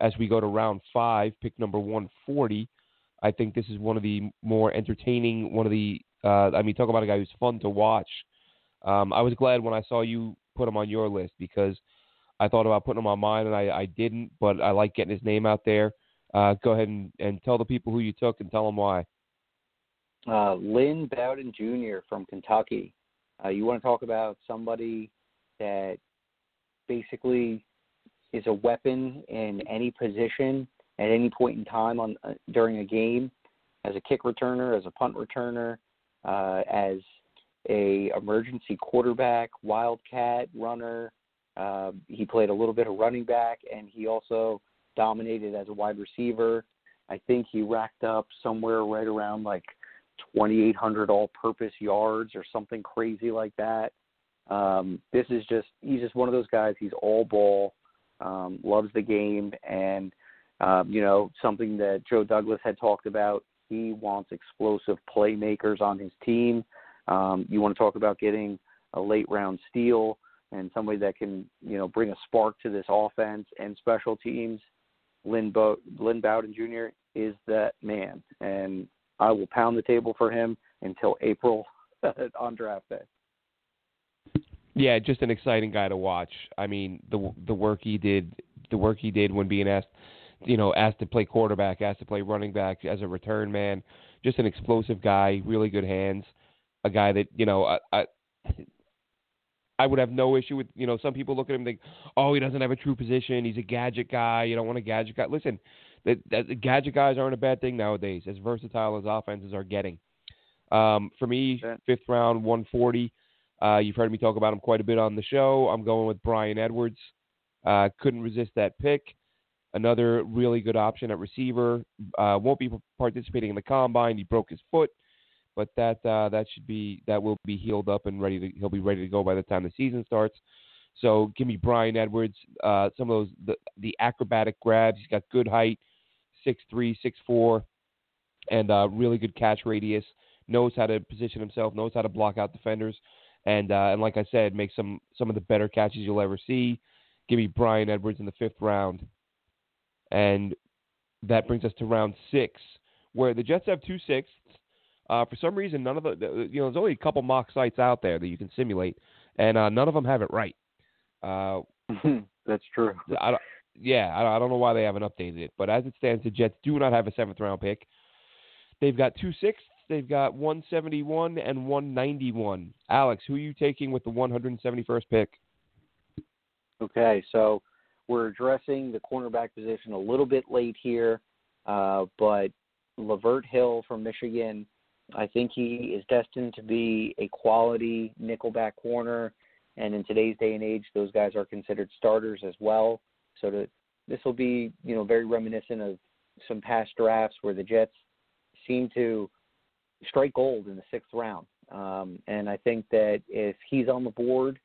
as we go to round five, pick number 140. I think this is one of the more entertaining, one of the, uh, I mean, talk about a guy who's fun to watch. Um, I was glad when I saw you put him on your list because I thought about putting him on mine and I, I didn't, but I like getting his name out there. Uh, go ahead and, and tell the people who you took and tell them why. Uh, Lynn Bowden Jr. from Kentucky. Uh, you want to talk about somebody that basically is a weapon in any position at any point in time on uh, during a game, as a kick returner, as a punt returner, uh, as a emergency quarterback, wildcat runner. Uh, he played a little bit of running back, and he also dominated as a wide receiver. I think he racked up somewhere right around like 2,800 all-purpose yards or something crazy like that. Um, this is just he's just one of those guys. He's all ball, um, loves the game, and um, you know something that Joe Douglas had talked about. He wants explosive playmakers on his team. Um, you want to talk about getting a late round steal and somebody that can you know bring a spark to this offense and special teams. Lynn, Bo- Lynn Bowden Jr. is that man, and I will pound the table for him until April [laughs] on draft day. Yeah, just an exciting guy to watch. I mean, the the work he did, the work he did when being asked, you know, asked to play quarterback, asked to play running back as a return man. Just an explosive guy, really good hands. A guy that you know, I, I I would have no issue with you know some people look at him and think, oh, he doesn't have a true position. He's a gadget guy. You don't want a gadget guy. Listen, the, that gadget guys aren't a bad thing nowadays. As versatile as offenses are getting. Um, for me, fifth round, 140. Uh, you've heard me talk about him quite a bit on the show. I'm going with Brian Edwards. Uh, couldn't resist that pick. Another really good option at receiver. Uh, won't be participating in the combine. He broke his foot but that uh, that should be that will be healed up and ready to he'll be ready to go by the time the season starts. So give me Brian Edwards. Uh, some of those the, the acrobatic grabs. He's got good height, six three, six four, and uh, really good catch radius. Knows how to position himself. Knows how to block out defenders. And uh, and like I said, make some some of the better catches you'll ever see. Give me Brian Edwards in the fifth round, and that brings us to round six, where the Jets have two sixths uh, for some reason, none of the, you know there's only a couple mock sites out there that you can simulate, and uh, none of them have it right. Uh, [laughs] That's true. I don't, yeah, I, I don't know why they haven't updated it, but as it stands, the Jets do not have a seventh round pick. They've got two sixths. They've got 171 and 191. Alex, who are you taking with the 171st pick? Okay, so we're addressing the cornerback position a little bit late here, uh, but Lavert Hill from Michigan I think he is destined to be a quality nickelback corner, and in today's day and age, those guys are considered starters as well. So to, this will be, you know, very reminiscent of some past drafts where the Jets seem to strike gold in the sixth round. Um, and I think that if he's on the board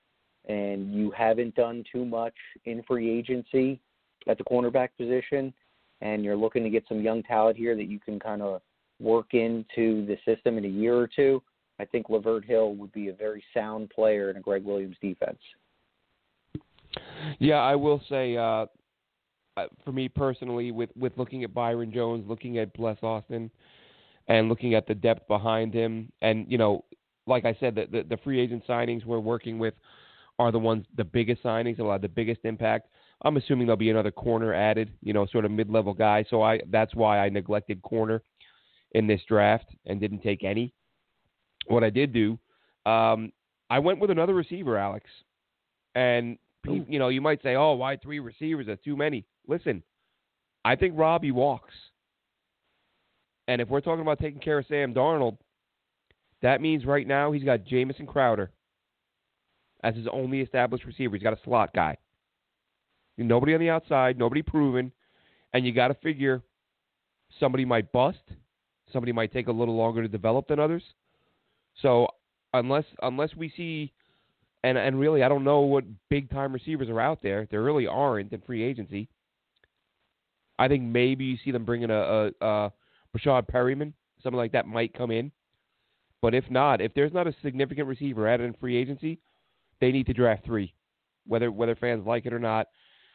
and you haven't done too much in free agency at the cornerback position, and you're looking to get some young talent here that you can kind of work into the system in a year or two, I think Lavert Hill would be a very sound player in a Gregg Williams defense. Yeah, I will say, uh, for me personally, with with looking at Byron Jones, looking at Bless Austin, and looking at the depth behind him, and you know, like I said, the the, the free agent signings we're working with are the ones the biggest signings, will have the biggest impact. I'm assuming there'll be another corner added, you know, sort of mid-level guy. So I that's why I neglected corner in this draft and didn't take any. What I did do, um, I went with another receiver, Alex. And you know, you might say, "Oh, why three receivers? That's too many." Listen, I think Robbie walks. And if we're talking about taking care of Sam Darnold, that means right now he's got Jamison Crowder, as his only established receiver. He's got a slot guy. Nobody on the outside, nobody proven, and you got to figure somebody might bust, somebody might take a little longer to develop than others. So unless unless we see and and really I don't know what big time receivers are out there. There really aren't in free agency. I think maybe you see them bringing a, a, a Breshad Perriman, something like that might come in. But if not, if there's not a significant receiver added in free agency, they need to draft three, whether whether fans like it or not.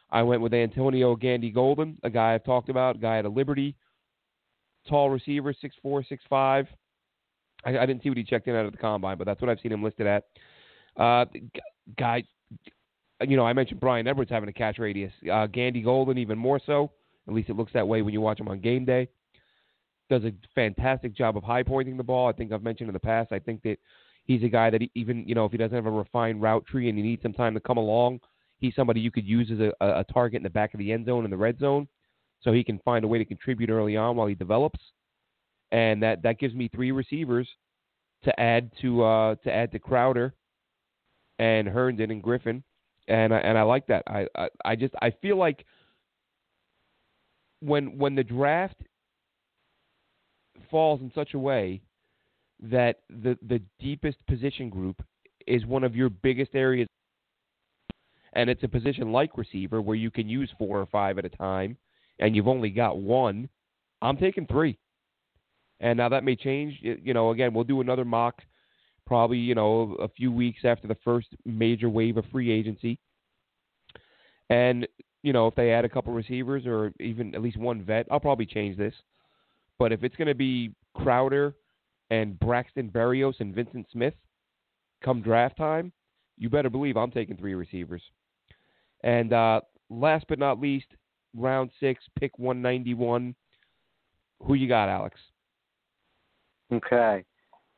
I went with Antonio Gandy Golden, a guy I've talked about, guy at a Liberty, tall receiver, six four, six five. I, I didn't see what he checked in at the combine, but that's what I've seen him listed at. Uh, guy, you know, I mentioned Brian Edwards having a catch radius. Uh, Gandy Golden even more so. At least it looks that way when you watch him on game day. Does a fantastic job of high pointing the ball. I think I've mentioned in the past. I think that he's a guy that even you know if he doesn't have a refined route tree and he needs some time to come along, he's somebody you could use as a, a target in the back of the end zone in the red zone, so he can find a way to contribute early on while he develops. And that that gives me three receivers to add to uh, to add to Crowder and Herndon and Griffin, and I, and I like that. I, I I just I feel like when when the draft falls in such a way that the the deepest position group is one of your biggest areas and it's a position like receiver where you can use four or five at a time and you've only got one i'm taking three and now that may change you know again we'll do another mock probably you know a few weeks after the first major wave of free agency. And you know if they add a couple receivers or even at least one vet, I'll probably change this. But if it's going to be Crowder and Braxton Berrios and Vyncint Smith come draft time, you better believe I'm taking three receivers. And uh, last but not least, round six, pick 191. Who you got, Alex? Okay.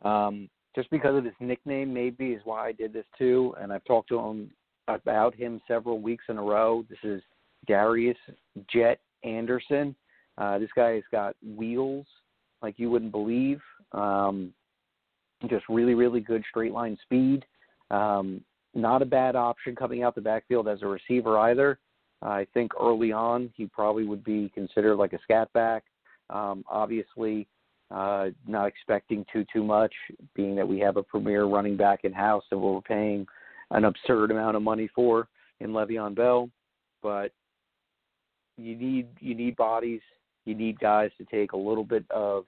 Um, just because of his nickname, maybe is why I did this too. And I've talked to him about him several weeks in a row. This is Darius Jet Anderson. Uh, this guy has got wheels like you wouldn't believe. Um, just really, really good straight line speed. Um, not a bad option coming out the backfield as a receiver either. Uh, I think early on he probably would be considered like a scat back. Um, obviously, uh, not expecting too too much, being that we have a premier running back in house that we're paying an absurd amount of money for in Le'Veon Bell. But you need you need bodies. You need guys to take a little bit of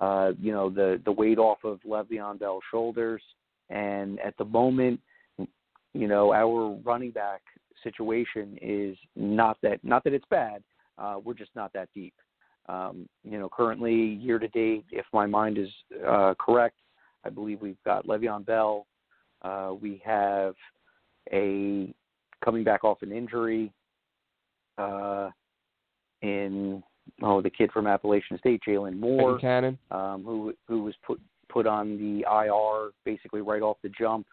uh, you know the the weight off of Le'Veon Bell's shoulders. And at the moment, you know our running back situation is not that not that it's bad. Uh, we're just not that deep. Um, you know, currently year to date, if my mind is uh, correct, I believe we've got Le'Veon Bell. Uh, we have a coming back off an injury uh, in oh the kid from Appalachian State, Jalin Moore, Cannon, um, who who was put put on the IR basically right off the jump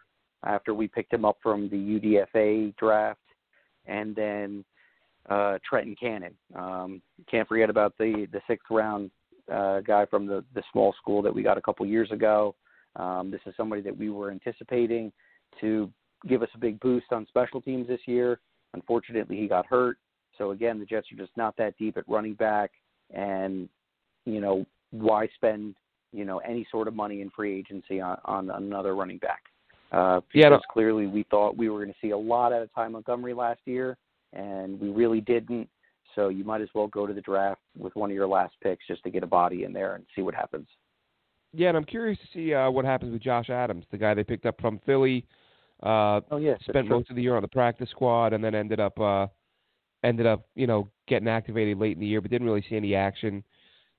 after we picked him up from the UDFA draft, and then uh, Trenton Cannon. Um, can't forget about the the sixth round uh, guy from the the small school that we got a couple years ago. Um, this is somebody that we were anticipating to give us a big boost on special teams this year. Unfortunately, he got hurt. So again, the Jets are just not that deep at running back, and you know why spend you know any sort of money in free agency on, on another running back? Uh, because yeah, clearly we thought we were going to see a lot out of Ty Montgomery last year, and we really didn't. So you might as well go to the draft with one of your last picks just to get a body in there and see what happens. Yeah, and I'm curious to see uh, what happens with Josh Adams, the guy they picked up from Philly. Uh, oh yes, spent most of the year on the practice squad, and then ended up uh, ended up you know getting activated late in the year, but didn't really see any action.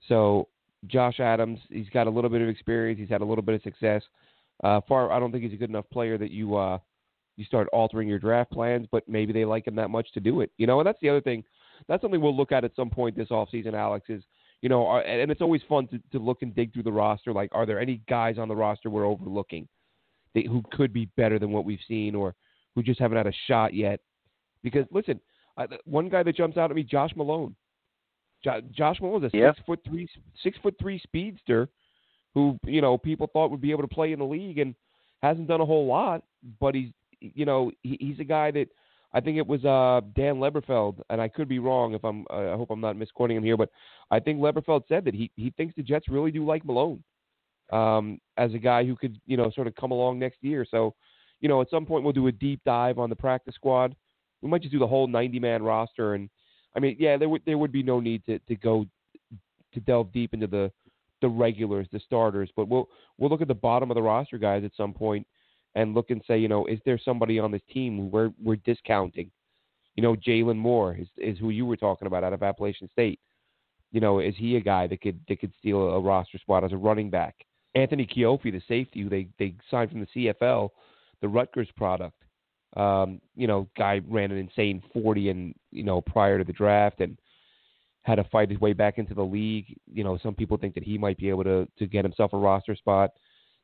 So Josh Adams, he's got a little bit of experience. He's had a little bit of success. Uh, far, I don't think he's a good enough player that you uh, you start altering your draft plans, but maybe they like him that much to do it. You know, and that's the other thing. That's something we'll look at at some point this offseason, Alex, is, you know, are, and it's always fun to, to look and dig through the roster. Like, are there any guys on the roster we're overlooking that, who could be better than what we've seen or who just haven't had a shot yet? Because, listen, I, one guy that jumps out at me, Josh Malone. Jo- Josh Malone is a yeah. six foot three, six foot three speedster who, you know, people thought would be able to play in the league and hasn't done a whole lot, but he's you know, he, he's a guy that I think it was uh, Dan Leberfeld, and I could be wrong if I'm. Uh, I hope I'm not misquoting him here, but I think Leberfeld said that he he thinks the Jets really do like Malone um, as a guy who could you know sort of come along next year. So, you know, at some point we'll do a deep dive on the practice squad. We might just do the whole 90 man roster, and I mean, yeah, there would there would be no need to to go to delve deep into the the regulars, the starters, but we'll we'll look at the bottom of the roster guys at some point and look and say, you know, is there somebody on this team we're we're discounting? You know, Jalin Moore is is who you were talking about out of Appalachian State. You know, is he a guy that could that could steal a roster spot as a running back? Anthony Cioffi, the safety who they they signed from the CFL, the Rutgers product. Um, you know, guy ran an insane 40 and you know prior to the draft and had to fight his way back into the league. You know, some people think that he might be able to to get himself a roster spot.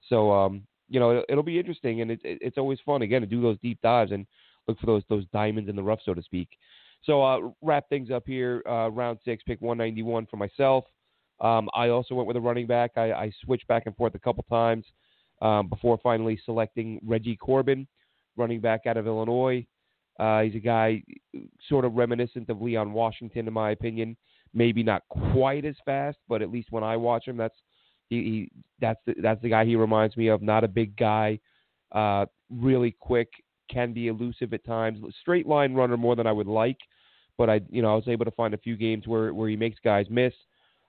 So um, you know, it'll be interesting, and it, it, it's always fun again to do those deep dives and look for those those diamonds in the rough, so to speak. So uh, wrap things up here. Uh, round six, pick 191 for myself. Um, I also went with a running back. I, I switched back and forth a couple times um, before finally selecting Reggie Corbin, running back out of Illinois. Uh, he's a guy sort of reminiscent of Leon Washington, in my opinion. Maybe not quite as fast, but at least when I watch him, that's he, he that's the, that's the guy he reminds me of. Not a big guy, uh, really quick, can be elusive at times. Straight line runner more than I would like, but I you know I was able to find a few games where where he makes guys miss.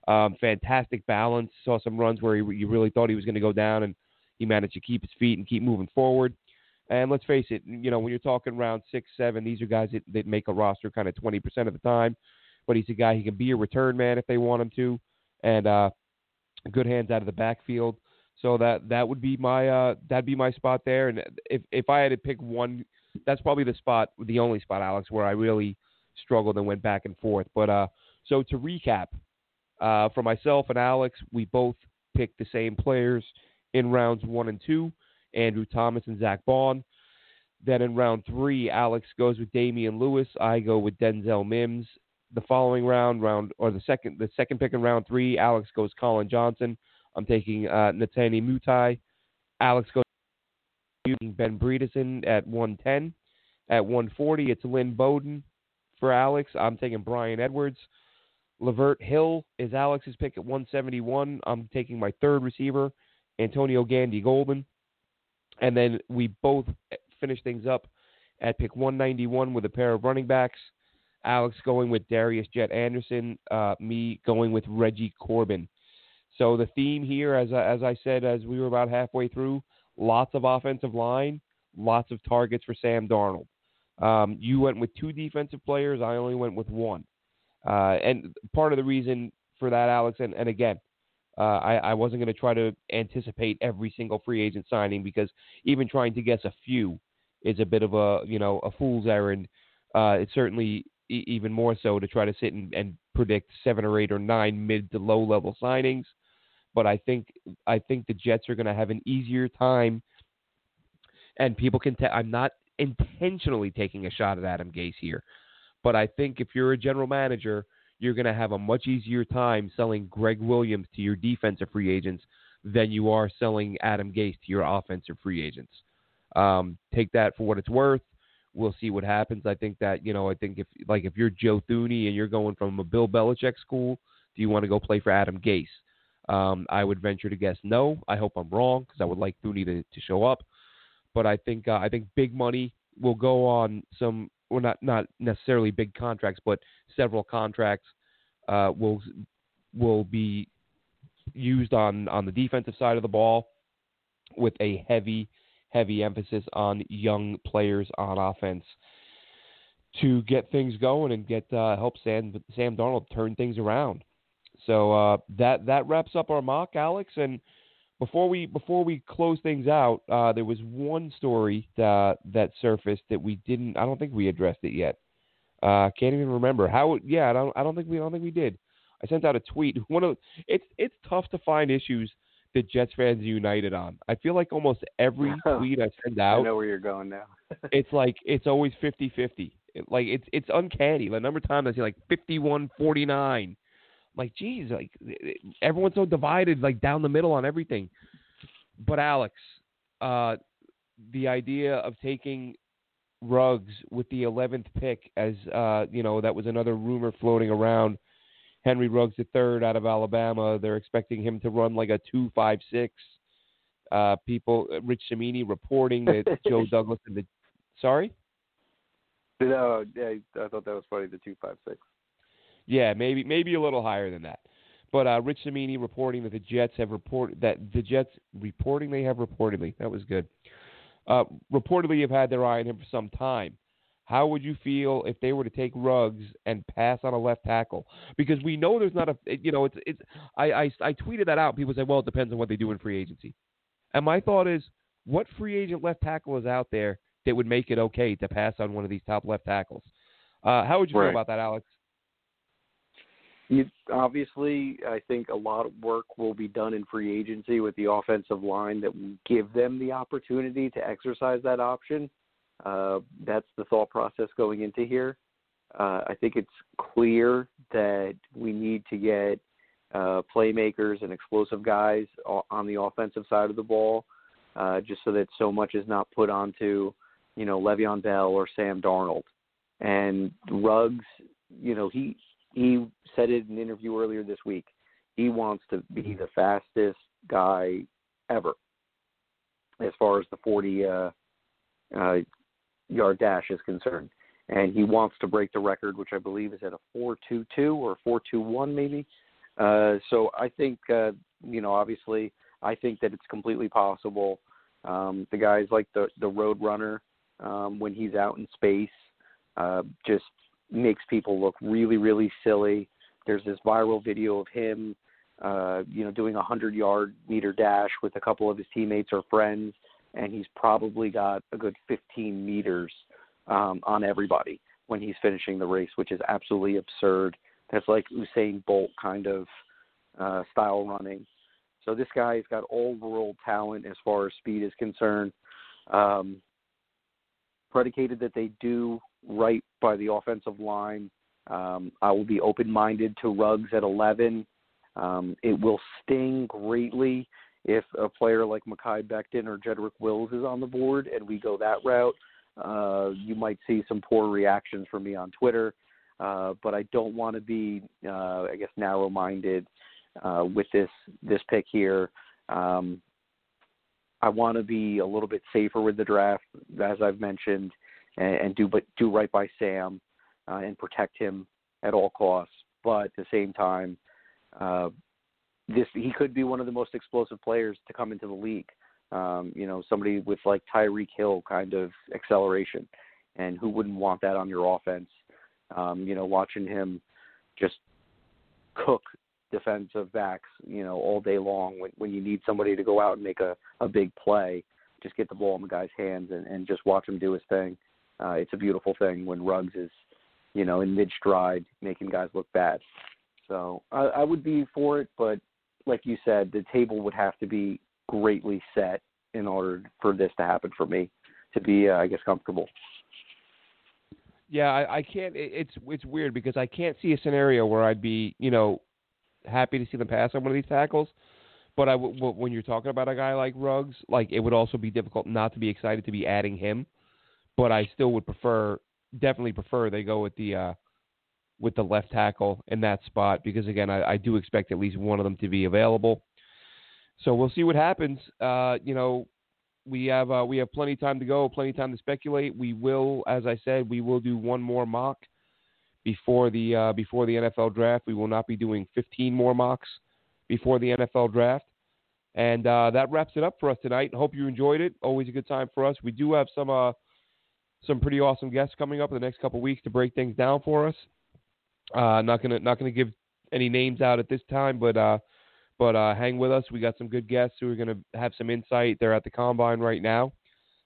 Um, fantastic balance. Saw some runs where he, you really thought he was going to go down, and he managed to keep his feet and keep moving forward. And let's face it, you know when you're talking round six, seven, these are guys that, that make a roster kind of 20% of the time. But he's a guy he can be a return man if they want him to, and uh, good hands out of the backfield. So that that would be my uh, that'd be my spot there. And if if I had to pick one, that's probably the spot, the only spot, Alex, where I really struggled and went back and forth. But uh, so to recap, uh, for myself and Alex, we both picked the same players in rounds one and two, Andrew Thomas and Zach Baun. Then in round three, Alex goes with Damien Lewis. I go with Denzel Mims the following round, round or the second the second pick in round three, Alex goes Collin Johnson. I'm taking uh, Netane Muti. Alex goes Ben Bredeson at 110. At 140, it's Lynn Bowden for Alex. I'm taking Brian Edwards. Lavert Hill is Alex's pick at 171. I'm taking my third receiver, Antonio Gandy Golden. And then we both finish things up at pick 191 with a pair of running backs. Alex going with Darius Jet Anderson, uh, me going with Reggie Corbin. So the theme here, as I, as I said, as we were about halfway through, lots of offensive line, lots of targets for Sam Darnold. Um, you went with two defensive players. I only went with one. Uh, and part of the reason for that, Alex, and, and again, uh, I, I, wasn't going to try to anticipate every single free agent signing because even trying to guess a few is a bit of a you know a fool's errand. Uh, it certainly even more so to try to sit and, and predict seven or eight or nine mid to low level signings. But I think I think the Jets are going to have an easier time, and people can. i I'm not intentionally taking a shot at Adam Gase here, but I think if you're a general manager, you're going to have a much easier time selling Gregg Williams to your defensive free agents than you are selling Adam Gase to your offensive free agents. Um, take that for what it's worth we'll see what happens. I think that you know, I think if like if you're Joe Thuney and you're going from a Bill Belichick school, do you want to go play for Adam Gase? Um, I would venture to guess no. I hope I'm wrong because I would like Thuney to, to show up. But I think uh, I think big money will go on some, well, not not necessarily big contracts, but several contracts uh, will will be used on on the defensive side of the ball with a heavy heavy emphasis on young players on offense to get things going and get uh, help Sam Sam Darnold turn things around. So uh, that that wraps up our mock, Alex. And before we before we close things out, uh, there was one story that that surfaced that we didn't. I don't think we addressed it yet. Uh, can't even remember how. Yeah, I don't. I don't think we. I don't think we did. I sent out a tweet. [laughs] One of it's it's tough to find issues that Jets fans united on. I feel like almost every [laughs] tweet I send out. I know where you're going now. [laughs] it's like it's always 50-50. like it's it's uncanny. The number of times I see like 51-49. Like geez, like everyone's so divided like down the middle on everything. But Alex, uh, the idea of taking Ruggs with the 11th pick, as uh, you know, that was another rumor floating around. Henry Ruggs III out of Alabama. They're expecting him to run like a two five six. Uh, people, Rich Cimini reporting that [laughs] Joe Douglas and the sorry. No, yeah, I thought that was funny. The two five six. Yeah, maybe maybe a little higher than that. But uh, Rich Cimini reporting that the Jets have reported that the Jets reporting they have reportedly that was good. Uh, reportedly have had their eye on him for some time. How would you feel if they were to take Ruggs and pass on a left tackle? Because we know there's not a you know it's it's I I, I tweeted that out. People say, well, it depends on what they do in free agency. And my thought is, what free agent left tackle is out there that would make it okay to pass on one of these top left tackles? Uh, how would you right. feel about that, Alex? You, obviously, I think a lot of work will be done in free agency with the offensive line that will give them the opportunity to exercise that option. Uh, that's the thought process going into here. Uh, I think it's clear that we need to get uh, playmakers and explosive guys on the offensive side of the ball, uh, just so that so much is not put onto, you know, Le'Veon Bell or Sam Darnold. And Ruggs, you know, he he said it in an interview earlier this week. He wants to be the fastest guy ever as far as the 40 uh, uh, yard dash is concerned. And he wants to break the record, which I believe is at a 4.22 or 4.21 maybe. Uh, so I think, uh, you know, obviously, I think that it's completely possible. Um, the guys like the the Road Runner, um, when he's out in space, uh, just makes people look really, really silly. There's this viral video of him, uh, you know, doing a hundred yard meter dash with a couple of his teammates or friends, and he's probably got a good 15 meters um, on everybody when he's finishing the race, which is absolutely absurd. That's like Usain Bolt kind of uh, style running. So this guy's got all world talent as far as speed is concerned. Um, predicated that they do right by the offensive line. Um, I will be open minded to Ruggs at 11. Um, it will sting greatly if a player like Mekhi Becton or Jedrick Wills is on the board and we go that route. Uh, you might see some poor reactions from me on Twitter, uh, but I don't want to be, uh, I guess, narrow-minded uh, with this this pick here. Um, I want to be a little bit safer with the draft, as I've mentioned and, and do but do right by Sam uh, and protect him at all costs. But at the same time, uh, this he could be one of the most explosive players to come into the league. Um, you know, somebody with like Tyreek Hill kind of acceleration, and who wouldn't want that on your offense? Um, you know, watching him just cook defensive backs, you know, all day long when when you need somebody to go out and make a a big play, just get the ball in the guy's hands and, and just watch him do his thing. Uh, it's a beautiful thing when Ruggs is, you know, in mid stride, making guys look bad. So I, I would be for it, but like you said, the table would have to be greatly set in order for this to happen for me to be, uh, I guess, comfortable. Yeah, I, I can't. It's it's weird because I can't see a scenario where I'd be, you know, happy to see them pass on one of these tackles. But I, when you're talking about a guy like Ruggs, like it would also be difficult not to be excited to be adding him but I still would prefer, definitely prefer they go with the uh, with the left tackle in that spot because again, I, I do expect at least one of them to be available. So we'll see what happens. Uh, you know, we have uh, we have plenty of time to go, plenty of time to speculate. We will, as I said, we will do one more mock before the uh, before the NFL draft. We will not be doing 15 more mocks before the NFL draft. And uh, that wraps it up for us tonight. Hope you enjoyed it. Always a good time for us. We do have some uh, some pretty awesome guests coming up in the next couple weeks to break things down for us. Uh, not gonna not gonna give any names out at this time, but uh, but uh, hang with us. We got some good guests who are gonna have some insight. They're at the combine right now,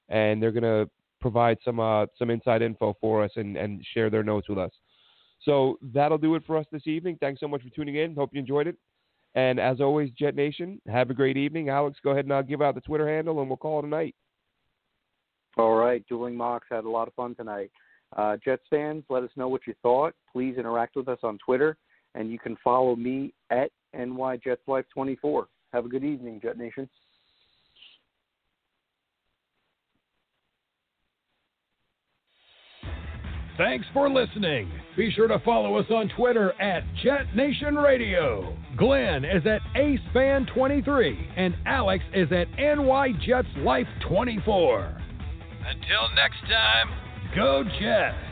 and they're gonna provide some uh, some inside info for us and, and share their notes with us. So that'll do it for us this evening. Thanks so much for tuning in. Hope you enjoyed it. And as always, Jet Nation, have a great evening. Alex, go ahead and uh, give out the Twitter handle, and we'll call it a night. All right, Dueling Mox had a lot of fun tonight. Uh, Jets fans, let us know what you thought. Please interact with us on Twitter, and you can follow me at NYJetsLife24. Have a good evening, Jet Nation. Thanks for listening. Be sure to follow us on Twitter at Jet Nation Radio. Glenn is at AceFan23 and Alex is at NYJetsLife24. Until next time, go Jets.